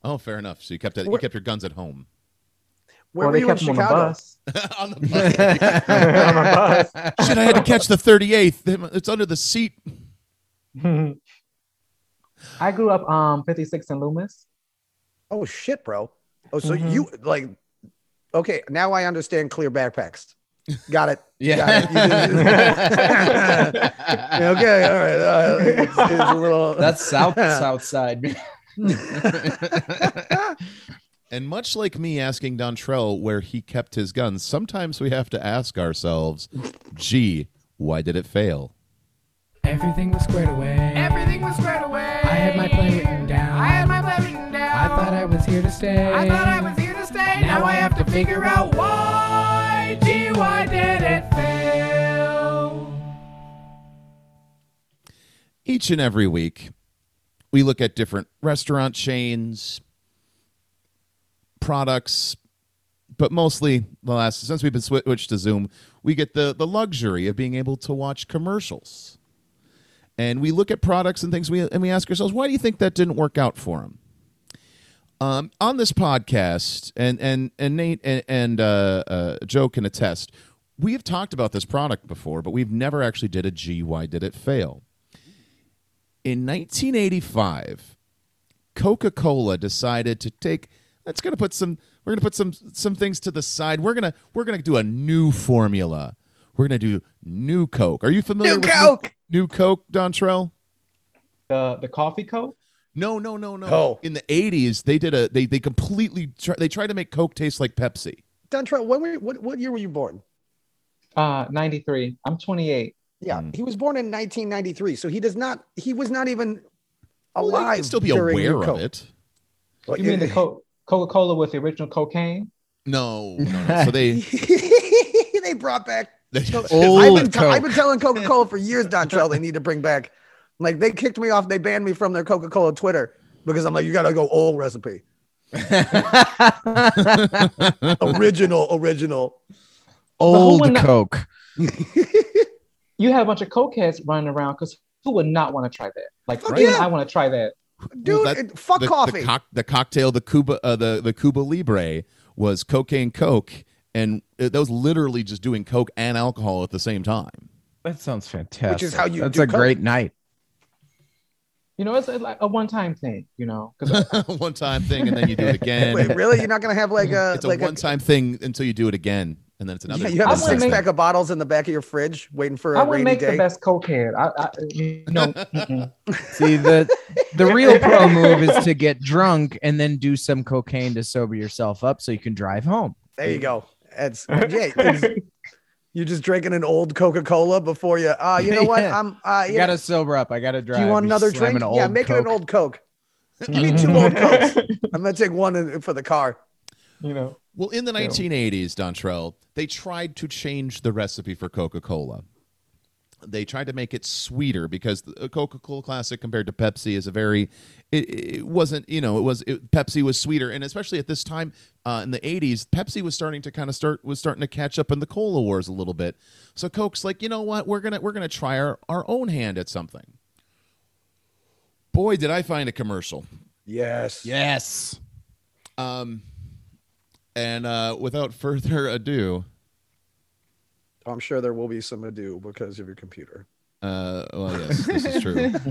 Oh, fair enough. So you kept that, you kept your guns at home. Where Well, were they you in kept them on the Chicago? bus. (laughs) on the (laughs) bus. on the bus. (laughs) Shit, I had to catch the 38th. It's under the seat. I grew up um 56 in Loomis. Oh shit, bro. Oh, so Mhm. you like okay, now I understand clear backpacks. Got it. Yeah. Got it. Okay, all right. Uh, it's, it's a little That's south south side. And much like me asking Dontrell where he kept his guns, sometimes we have to ask ourselves, gee, why did it fail? Everything was squared away. Everything was squared away. I had my plan written down. I had my plan written down. I thought I was here to stay. I thought I was here to stay. Now I have to figure out why. Gee, why did it fail? Each and every week, we look at different restaurant chains, products, but mostly the last since we've been switched to Zoom, we get the the luxury of being able to watch commercials. And we look at products and things we and we ask ourselves, why do you think that didn't work out for them? Um, on this podcast, and and and Nate and, and uh, uh, Joe can attest, we have talked about this product before, but we've never actually did a G. Why did it fail? In 1985, Coca-Cola decided to take. Let's gonna put some. We're gonna put some some things to the side. We're gonna we're gonna do a new formula. We're gonna do new Coke. Are you familiar with New with Coke! New, new Coke, Dontrell? The the coffee Coke? No, no, no, no. Oh. In the 80s, they did a they they completely try, they tried to make Coke taste like Pepsi. Dontrell, when were you, what what year were you born? Uh 93. I'm 28. Yeah, Mm. he was born in 1993, so he does not. He was not even Well, alive. they can still be during aware of Coke. it. Well, You mean the (laughs) co- Coca-Cola with the original cocaine? No, no, no. So they (laughs) they brought back. they, I've (laughs) Old been, t- I've been telling Coca Cola for years, Dontrell, they need to bring back. Like they kicked me off. They banned me from their Coca Cola Twitter because I'm like, you got to go old recipe, (laughs) original, original. Old would not- Coke. You have a bunch of cokeheads running around because who would not want to try that? Like, Fuck even yeah. I want to try that. Dude, that- fuck the, coffee. The, cock, the cocktail, the Cuba, uh, the the Cuba Libre was cocaine Coke, and it, that was literally just doing Coke and alcohol at the same time. That sounds fantastic. Which is how you That's do a Coke. great night. You know, it's like a one-time thing. You know, 'cause (laughs) one time thing and then you do it (laughs) again. Wait, really? You're not gonna have like (laughs) a it's a one time thing until you do it again, and then it's another. Yeah, you have a six make- pack of bottles in the back of your fridge waiting for I a would rainy make day. the best cokehead. I, I you know. (laughs) See the the real pro move is to get drunk and then do some cocaine to sober yourself up so you can drive home. There you go. It's (laughs) yeah. it's- you're just drinking an old Coca Cola before you. Uh, you know what? (laughs) Yeah. I'm. Uh, I you gotta know, sober up. I gotta drive. do you want another drink? slamming Yeah, old make it an old Coke. Give me two old Cokes. I'm gonna take one for the car. you know. Well, in the Yeah. 1980s, Dontrell, they tried to change the recipe for Coca Cola. They tried to make it sweeter because the Coca Cola Classic compared to Pepsi is a very, it, it wasn't, you know, it was, it, Pepsi was sweeter. And especially at this time uh, in the 80s, Pepsi was starting to kind of start, was starting to catch up in the Cola Wars a little bit. So Coke's like, you know what, we're going to, we're going to try our, our own hand at something. Boy, did I find a commercial. Yes. Yes. Um, and uh, without (laughs) further ado, I'm sure there will be some ado because of your computer. Uh, well, yes, this is true. (laughs)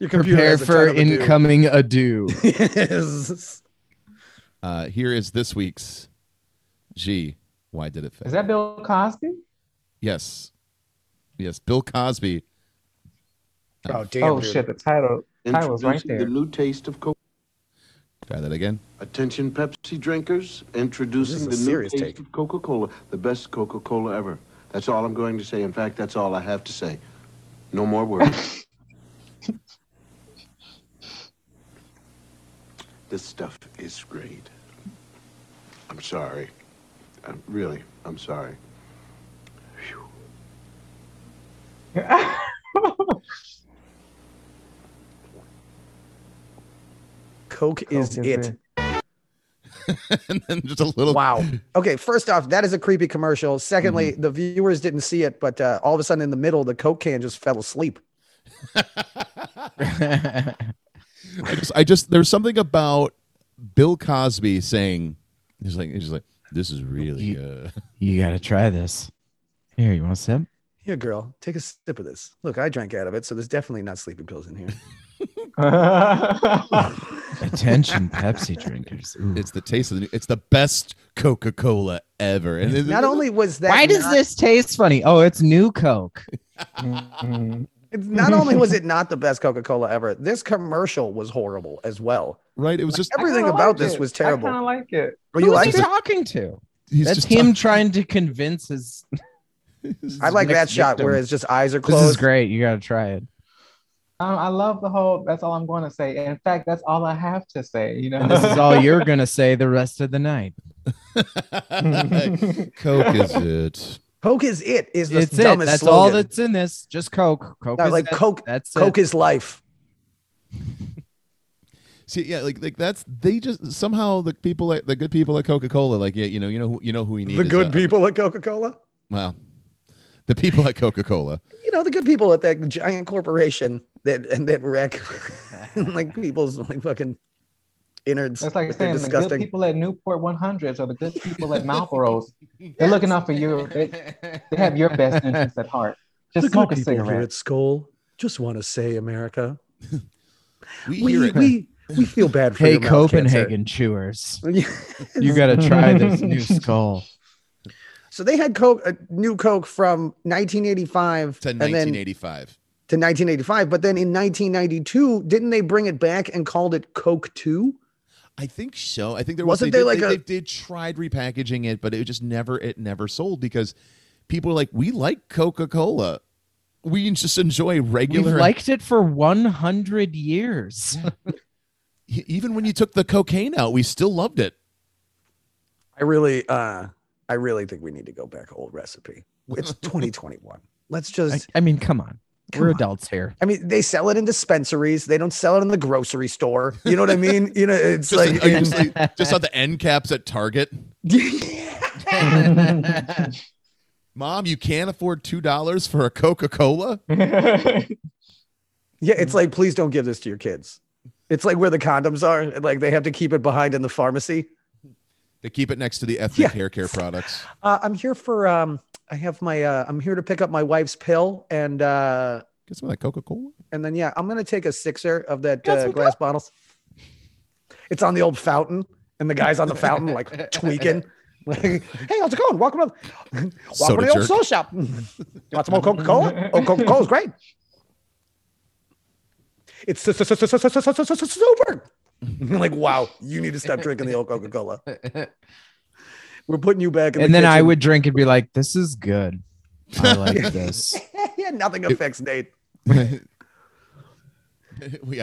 Your computer Prepare for ado. incoming ado. (laughs) Yes. Uh, here is this week's G. Why did it fail? Is that Bill Cosby? yes, yes. Bill Cosby. Oh damn. oh dude. shit, the title title was right there. the new taste of Coke. Try that again. Attention, Pepsi drinkers. Introducing the new serious taste take. of Coca-Cola. The best Coca-Cola ever. That's all I'm going to say. In fact, that's all I have to say. No more words. (laughs) this stuff is great. I'm sorry. I'm, really, I'm sorry. Phew. (laughs) Coke is Coke it. (laughs) and then just a little. Wow. (laughs) Okay. First off, that is a creepy commercial. Secondly, the viewers didn't see it, but uh, all of a sudden in the middle, the Coke can just fell asleep. (laughs) I just, I just, there's something about Bill Cosby saying, he's like, he's like, this is really You- good. you gotta try this. Here, you want a sip? Here, girl, take a sip of this. Look, I drank out of it, so there's definitely not sleeping pills in here. (laughs) Attention, Pepsi drinkers. Ooh. It's the taste of the. New, it's the best Coca Cola ever. And it- Not only was that Why does not- this taste funny? Oh, it's new Coke. Mhm. (laughs) It's not only was it not the best Coca-Cola ever, this commercial was horrible as well. right? It was just. Everything about like this it. was I terrible. kind of like it. Oh, you Who's like he it? talking to? He's That's just him talk- trying to convince his. his I like that next shot victim. where his just eyes are closed. This closed. is great. You gotta try it. Um, I love the whole. That's all I'm going to say. In fact, that's all I have to say. You know, And this is all you're gonna say the rest of the night. (laughs) Coke is it. Coke is it. Is the It's it. That's slogan. all that's in this. Just Coke. Coke No, is like it. Coke. That's Coke it. is life. (laughs) See, yeah, like like that's they just somehow the people at the good people at Coca Cola, like yeah, you know, you know, who, you know who we need. The good uh, people at Coca-Cola. Well, the people at Coca Cola. You know, the good people at that giant corporation that and that wreck (laughs) like (laughs) people's like fucking innards. That's like They're saying the good people at Newport 100s or the good people at Marlboros. (laughs) They're looking out for you. They, they have your best interests at heart. Just the smoke good a people here cigarette. at Skoal just want to say, America, We hear we it. we we feel bad for Hey, your mouth cancer. Copenhagen chewers. You gotta try this new Skoal. So they had Coke, a new Coke from 1985 to 1985. to 1985, but then in 1992, didn't they bring it back and called it Coke 2? I think so. I think there was, wasn't was, they there did, like they, a- they did tried repackaging it, but it just never it never sold because people are like, we like Coca Cola. We just enjoy We've regular. liked it for 100 years. (laughs) Even when you took the cocaine out, we still loved it. I really, uh, I really think we need to go back old recipe. It's (laughs) 2021. Let's just, I mean, come on. Come We're on. adults here. I mean, they sell it in dispensaries. They don't sell it in the grocery store. You know what I mean? You know, it's Just, like, uh, just, like- just on the end caps at Target. (laughs) Mom, you can't afford two dollars for a Coca Cola. (laughs) yeah, it's like, please don't give this to your kids. It's like where the condoms are. Like they have to keep it behind in the pharmacy. They keep it next to the ethnic yeah. hair care products. Uh, I'm here for. Um, I have my. Uh, I'm here to pick up my wife's pill and. Uh, Get some of that Coca Cola. And then yeah, I'm gonna take a sixer of that uh, glass bottles. It's on the old fountain, and the guys on the fountain like tweaking. Hey, how's it going? Welcome up. welcome Soda to the jerk. old soul shop. You Want some more Coca Cola? Oh, Coca Cola's great. It's super. (laughs) like, wow, you need to stop drinking the old Coca Cola. (laughs) We're putting you back in and the then I would drink and be like, "This is good. I (laughs) like this." yeah, nothing affects Nate. yeah,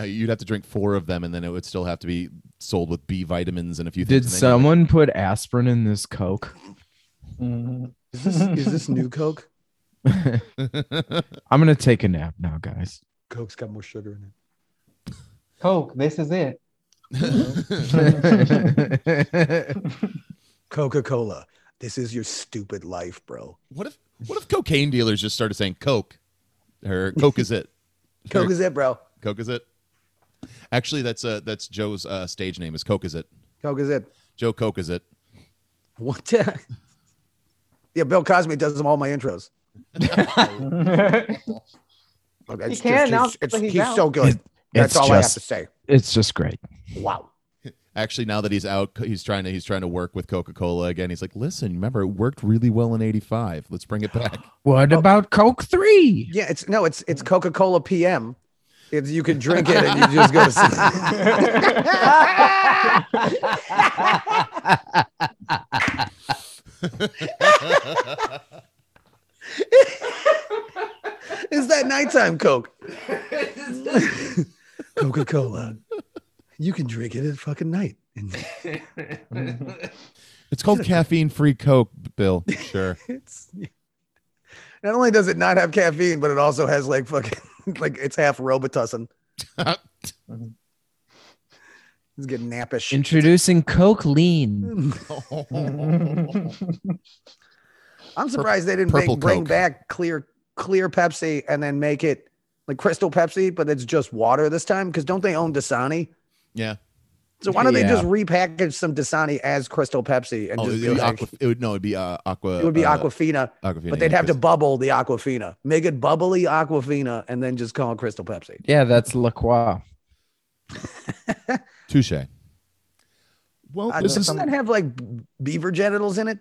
you'd have to drink four of them, and then it would still have to be sold with B vitamins and a few things. Did and then someone put aspirin in this Coke? Is this, is this new Coke? I'm gonna take a nap now, guys. Coke's got more sugar in it. Coke, this is it. (laughs) Coca Cola. This is your stupid life, bro. What if what if cocaine dealers just started saying Coke, or Coke is it? (laughs) Coke is it, bro. Coke is it? Actually, that's uh that's Joe's uh, stage name is Coke is it? Coke is it. Joe Coke is it? What? the- yeah, Bill Cosby does them all my intros. (laughs) Look, it's can now, It's, it's, but he's he's so good. That's It's all I have to say. It's just great. Wow. Actually, now that he's out, he's trying to he's trying to work with Coca Cola again. He's like, listen, remember it worked really well in '85. Let's bring it back. (gasps) What oh. about Coke Three? Yeah, it's no, it's it's Coca Cola PM. It's you can drink it and you just go to sleep. (laughs) (laughs) Is that nighttime Coke? (laughs) Coca Cola. You can drink it at fucking night. (laughs) It's called caffeine free Coke, Bill. Sure. (laughs) it's not only does it not have caffeine, but it also has like fucking (laughs) like it's half Robitussin. It's getting nappish. Introducing Coke Lean. I'm surprised they didn't purple make, bring Coke. back clear clear Pepsi and then make it like Crystal Pepsi, but it's just water this time. Because don't they own Dasani? yeah. So why don't they just repackage some Dasani as Crystal Pepsi and Oh, just it'd be be like, aqua, it would no, it'd be uh, aqua. it would be uh, Aquafina, Aquafina, but they'd yeah, have to bubble the Aquafina, make it bubbly Aquafina, and then just call it Crystal Pepsi. Yeah, that's La Croix. (laughs) Touche. Well, Uh, this doesn't that have like beaver genitals in it?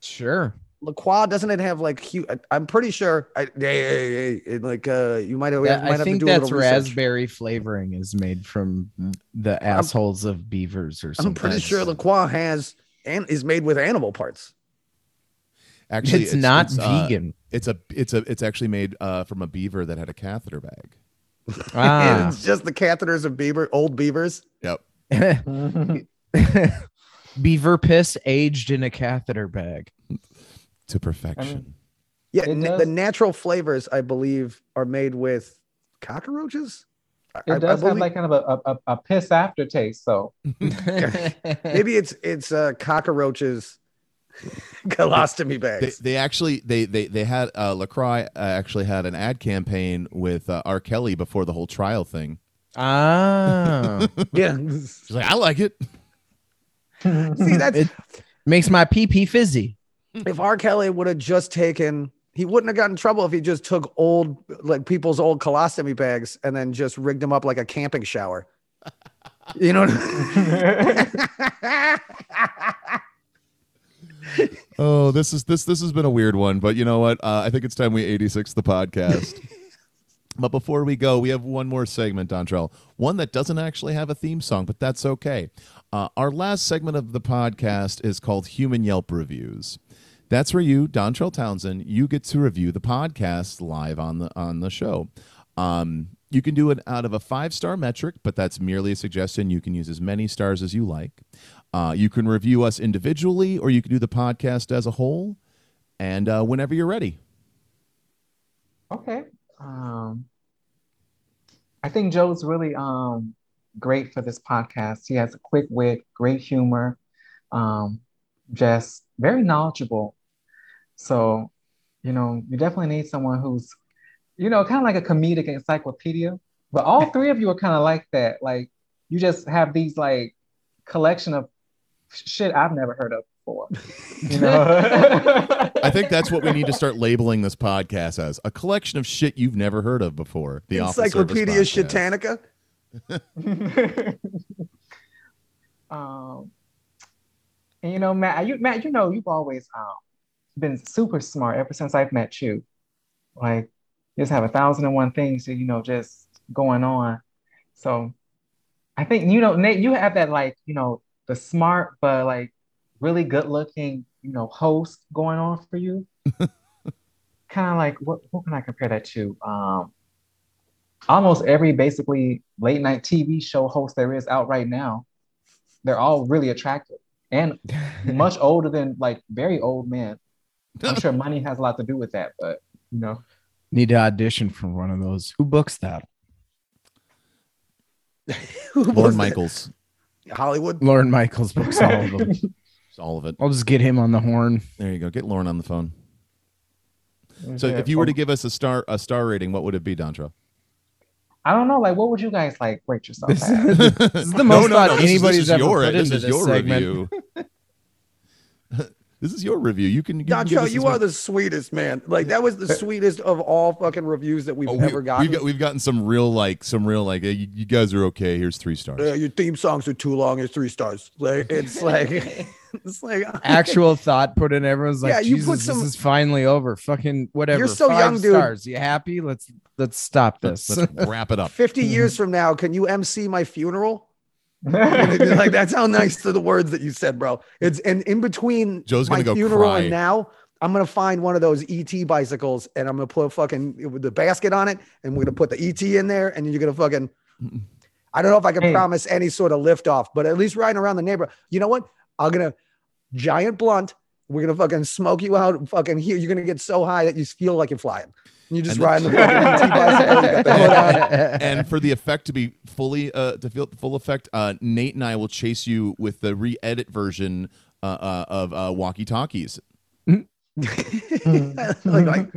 Sure. La doesn't it have like huge? I'm pretty sure. I, hey, hey, hey, it, like uh, you might have, Yeah, might I have think to do a that's little research. raspberry flavoring is made from the assholes of beavers or something. I'm pretty sure La has and is made with animal parts. actually it's, not uh, vegan. it's a it's a it's actually made uh, from a beaver that had a catheter bag. (laughs) ah. It's just the catheters of beaver, old beavers. Yep. (laughs) Beaver piss aged in a catheter bag. (laughs) To perfection. Yeah, n- the natural flavors I believe are made with cockroaches. I- It I- I does have like kind of a, a, a piss aftertaste. So (laughs) maybe it's it's uh, cockroaches (laughs) colostomy they, bags. they actually they they they had uh, La Croix uh, actually had an ad campaign with uh, R. Kelly before the whole trial thing. ah. (laughs) yeah, She's like, I like it. see that's It- Makes my pee pee fizzy. If R. Kelly would have just taken, he wouldn't have gotten in trouble if he just took old, like people's old colostomy bags and then just rigged them up like a camping shower. You know (laughs) Oh, this is this this has been a weird one, but you know what? Uh, I think it's time we 86 the podcast. (laughs) but before we go, we have one more segment, Dontrell. One that doesn't actually have a theme song, but that's okay. Uh, our last segment of the podcast is called Human Yelp Reviews. That's where you, Dontrell Townsend, you get to review the podcast live on the on the show. Um, you can do it out of a five star metric, but that's merely a suggestion. You can use as many stars as you like. Uh, you can review us individually, or you can do the podcast as a whole. And uh, whenever you're ready, Okay. Um, I think Joe's really um great for this podcast. He has a quick wit, great humor, um, just very knowledgeable. So, you know, you definitely need someone who's, you know, kind of like a comedic encyclopedia. But all three of you are kind of like that. Like you just have these like collection of shit I've never heard of before. You know? (laughs) I think that's what we need to start labeling this podcast as a collection of shit you've never heard of before. The Encyclopedia Podcast. Shitanica. (laughs) um, and you know, Matt, you Matt, you know, you've always um been super smart ever since I've met you. Like, you just have a thousand and one things, you know, just going on. So, I think you know, Nate, you have that like, you know, the smart but like really good looking, you know, host going on for you. (laughs) kind of like what what can I compare that to? Um, almost every basically late night TV show host there is out right now. They're all really attractive and (laughs) much older than like very old men. I'm sure money has a lot to do with that, but you know, Need to audition for one of those. Who books that? (laughs) Who was Lorne that? Michaels. Hollywood. Lorne Michaels books all of them. (laughs) It's all of it. I'll just get him on the horn. There you go. Get Lauren on the phone. So if you were to um, give us a star a star rating, what would it be, Dontra? I don't know, like what would you guys like rate yourself This, at? (laughs) this is the most thought this is- anybody's this is ever your, put this into is this your segment. review. This is your review. You can. You can give Doncho, us you are much- the sweetest man. Like that was the sweetest of all fucking reviews that we've Oh, we, ever gotten. We've, got, we've gotten some real like some real like hey, you, you guys are okay. Here's three stars. Uh, your theme songs are too long. It's three stars. Like it's (laughs) like (laughs) it's like (laughs) Actual thought put in. Everyone's like, Yeah, you put some- this is finally over. Fucking whatever. You're so Five young, dude. Stars. You happy? Let's let's stop Let's, this. let's wrap it up. 50 years from now, can you MC my funeral? Like that's how nice to the words that you said, bro. It's and in between Joe's my gonna go funeral cry. and now, I'm gonna find one of those ET bicycles and I'm gonna put a fucking with the basket on it, and we're gonna put the ET in there, and you're gonna fucking. I don't know if I can Hey. promise any sort of lift off, but at least riding around the neighborhood. You know what? I'm gonna giant blunt. We're gonna fucking smoke you out. Fucking here, you're gonna get so high that you feel like you're flying. And you just And ride then- the fucking ET bicycle. You got the hood on. and for the effect to be fully uh to feel full effect, uh Nate and I will chase you with the re-edit version uh, uh of uh walkie talkies. like, like,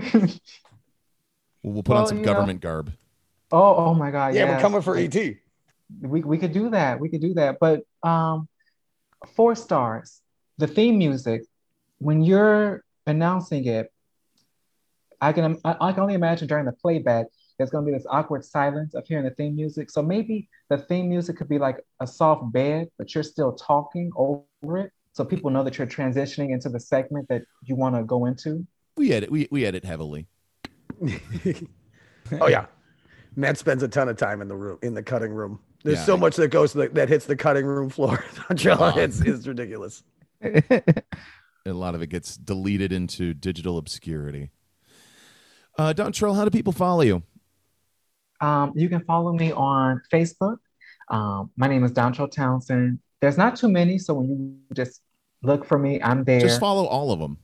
We'll, we'll put Well, on some you know- government garb. oh, oh my god, yeah, we're coming for ET. we we could do that. We could do that. But um, four stars. The theme music, when you're announcing it, I can I, I can only imagine during the playback there's gonna be this awkward silence of hearing the theme music. So maybe the theme music could be like a soft bed, but you're still talking over it, so people know that you're transitioning into the segment that you want to go into. We edit we we edit heavily. (laughs) oh yeah, Matt spends a ton of time in the room in the cutting room. There's Yeah. so much that goes to the, that hits the cutting room floor. (laughs) Joe, (laughs) it's, it's ridiculous. A lot of it gets deleted into digital obscurity. Uh Dontrell, how do people follow you? Um, you can follow me on Facebook. Um, my name is Don Doncho Townsend. There's not too many, so when you just look for me, I'm there. Just follow all of them.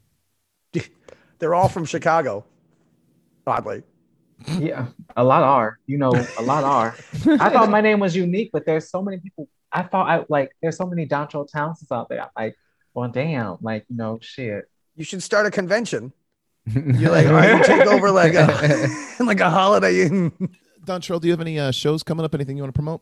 (laughs) They're all from Chicago. Oddly, Yeah, a lot are. You know, a lot are. I thought my name was unique, but there's so many people. I thought I like there's so many Doncho Townsends out there. I'm like, well, damn, like you know, shit. you should start a convention. You're like, oh, you take over like a (laughs) like a holiday (laughs) in. Dontrell, do you have any uh, shows coming up? Anything you want to promote?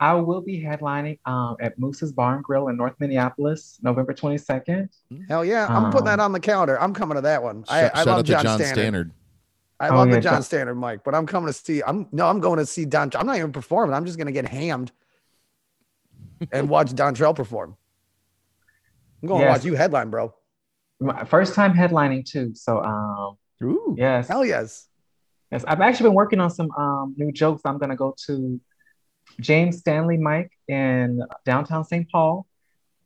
I will be headlining um, at Moose's Bar and Grill in North Minneapolis, November 22nd. Hell yeah, I'm putting that Um, on the calendar. I'm coming to that one. I, Sh- I shout love out to John, John Stannard. Stannard. I Oh, love yeah, the John John- Stannard mic, but I'm coming to see. I'm no, I'm going to see Don. I'm not even performing. I'm just going to get hammed and watch Dontrell perform. I'm going to watch you headline, bro. My first time headlining too. So um, Ooh. yes, Hell yes. yes. I've actually been working on some um, new jokes. I'm gonna go to James Stanley Mike in downtown St. Paul.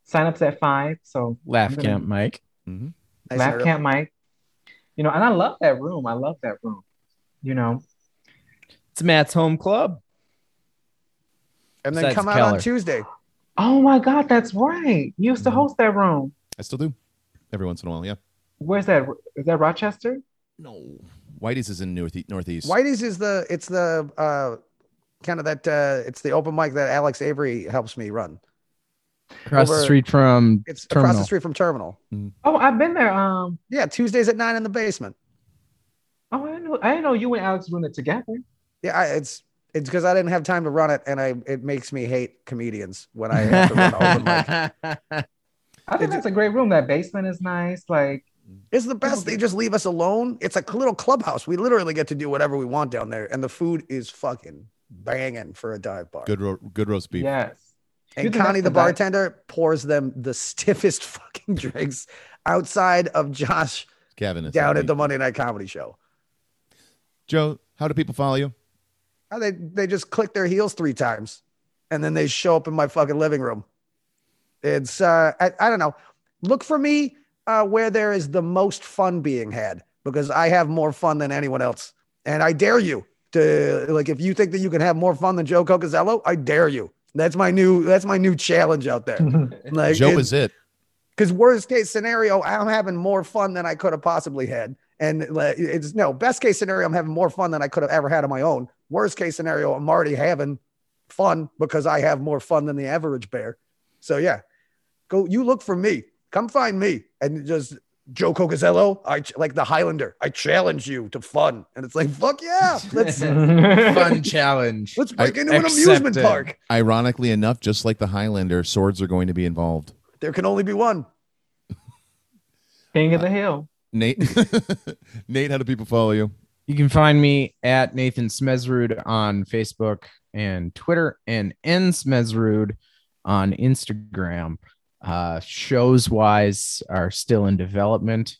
Sign ups at five. So Laugh gonna- camp, Mike. Mhm. Nice Laugh. Camp Mike. You know, and I love that room. I love that room. You know, It's Matt's home club. And then Besides come out Keller. on Tuesday. oh my God, that's right. You used to Mhm. host that room. I still do. Every once in a while, yeah. Where's that? Is that Rochester? No. Whitey's is in north northeast. Whitey's is the it's the uh kind of that uh it's the open mic that Alex Avery helps me run. Across the street from It's across the street from Terminal. Oh, I've been there. Um, Yeah, Tuesdays at nine in the basement. oh, I didn't know. I didn't know you and Alex doing it together. Yeah, I, it's it's because I didn't have time to run it, and I it makes me hate comedians when I have to run open mic. (laughs) I think that's a great room. That basement is nice. Like It's the best. They just leave us alone. It's like a little clubhouse. We literally get to do whatever we want down there, and the food is fucking banging for a dive bar. Good, ro- good roast beef. yes. And Connie, the the best- bartender, pours them the stiffest (laughs) fucking drinks outside of Josh Kevin down happy. at the Monday Night Comedy Show. Joe. How do people follow you? Uh, They they just click their heels three times, and then they show up in my fucking living room. It's uh, I, I don't know. Look for me uh, where there is the most fun being had because I have more fun than anyone else, and I dare you to like if you think that you can have more fun than Joe Cocazello, I dare you. That's my new that's my new challenge out there. (laughs) Like Joe it- is it. because worst case scenario, I'm having more fun than I could have possibly had. And like, it's no best case scenario, I'm having more fun than I could have ever had on my own. Worst case scenario, I'm already having fun because I have more fun than the average bear. So yeah, go. You look for me. Come find me and just Joe Cocazello. I ch- like the Highlander. I challenge you to fun, and it's like fuck yeah, (laughs) let's Fun (laughs) challenge. let's break I into an amusement it. park. Ironically enough, just like the Highlander, swords are going to be involved. There can only be one. (laughs) King of the Hill. Uh, Nate, Nate, how do people follow you? You can find me at Nathan Smezrud on Facebook and Twitter and N Smezrud on Instagram. Uh, shows wise are still in development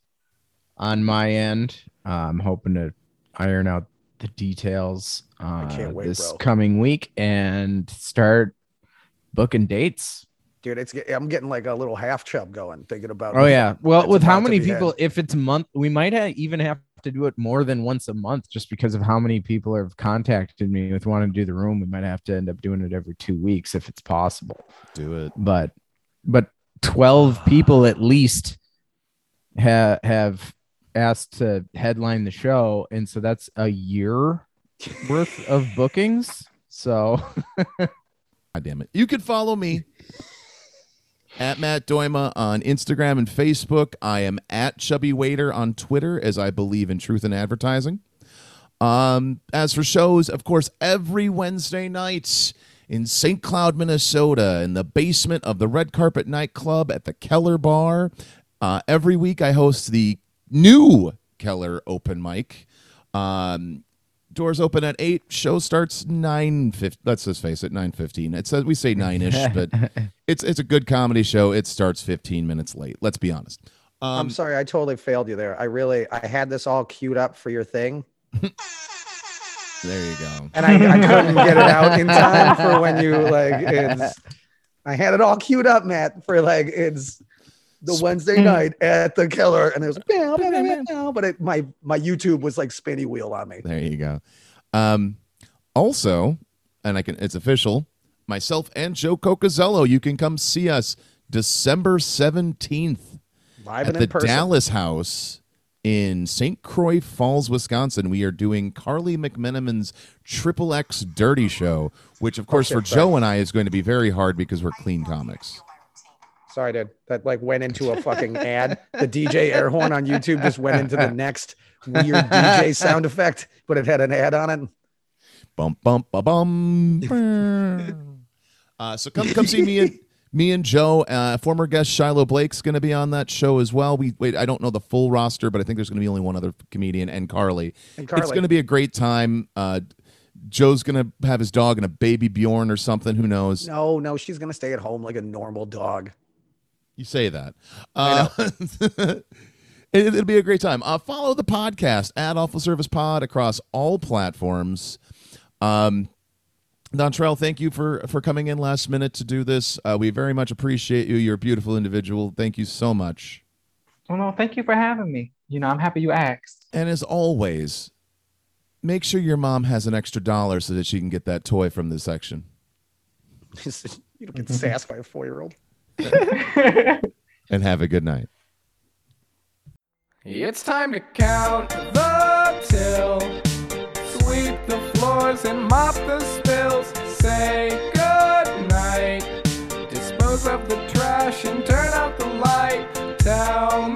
on my end. Uh, I'm hoping to iron out the details uh, wait, this bro. coming week and start booking dates. Dude, it's I'm getting like a little half chub going thinking about. Oh yeah. Well, with how many be had. people? If it's month, we might ha- even have to do it more than once a month, just because of how many people have contacted me with wanting to do the room. We might have to end up doing it every two weeks if it's possible. Do it. But, but twelve (sighs) people at least ha- have asked to headline the show, and so that's a year (laughs) worth of bookings. So (laughs) God damn it. You can follow me at Matt Doima on Instagram and Facebook. I am at Chubby Waiter on Twitter, as I believe in truth in advertising. Um, as for shows, of course, every Wednesday night in St. Cloud, Minnesota, in the basement of the Red Carpet Nightclub at the Keller Bar. Uh, every week, I host the new Keller open mic. Um, doors open at eight. Show starts nine fifty. Let's just face it, nine fifteen. It says we say nine ish, (laughs) but it's it's a good comedy show. It starts fifteen minutes late. Let's be honest. Um, I'm sorry, I totally failed you there. I really, I had this all queued up for your thing, there you go. and I, I couldn't get it out in time for when you like. It's, I had it all queued up, Matt, for like it's the Wednesday night at the Keller, and it was, meow, meow, meow, meow, but it, my my YouTube was like spinny wheel on me. There you go. Um, also, and I can it's official. Myself and Joe Cocazello, you can come see us December seventeenth Live at the person. Dalles House in St. Croix Falls, Wisconsin. We are doing Carly McMenamin's Triple X Dirty Show, which, of course, shit, for. Joe and I is going to be very hard because we're clean comics. Sorry, dude. That like went into a fucking ad. The DJ air horn on YouTube just went into the next weird DJ sound effect, but it had an ad on it. Bum bum ba bum. (laughs) uh, so come come see me and me and Joe. Uh, former guest Shiloh Blake's going to be on that show as well. We wait. I don't know the full roster, but I think there's going to be only one other comedian and Carly. And Carly. It's going to be a great time. Uh, Joe's going to have his dog and a baby Bjorn or something. Who knows? No, no, she's gonna stay at home like a normal dog. You say that. Uh, (laughs) it, will be a great time. Uh, follow the podcast at Awful Service Pod across all platforms. Um, Dontrell, thank you for for coming in last minute to do this. Uh, we very much appreciate you. You're a beautiful individual. Thank you so much. Well, no, thank you for having me. You know, I'm happy you asked. And as always, make sure your mom has an extra dollar so that she can get that toy from this section. (laughs) you don't get sassed by a four year old. (laughs) And have a good night. It's time to count the till. Sweep the floors and mop the spills. Say good night. Dispose of the trash and turn out the light. Tell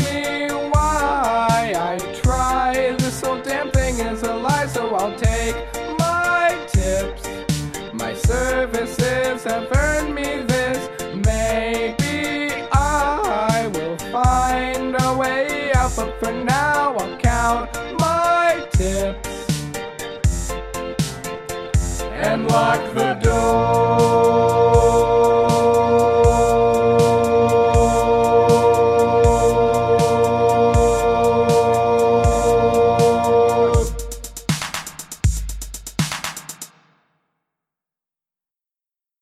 lock the door.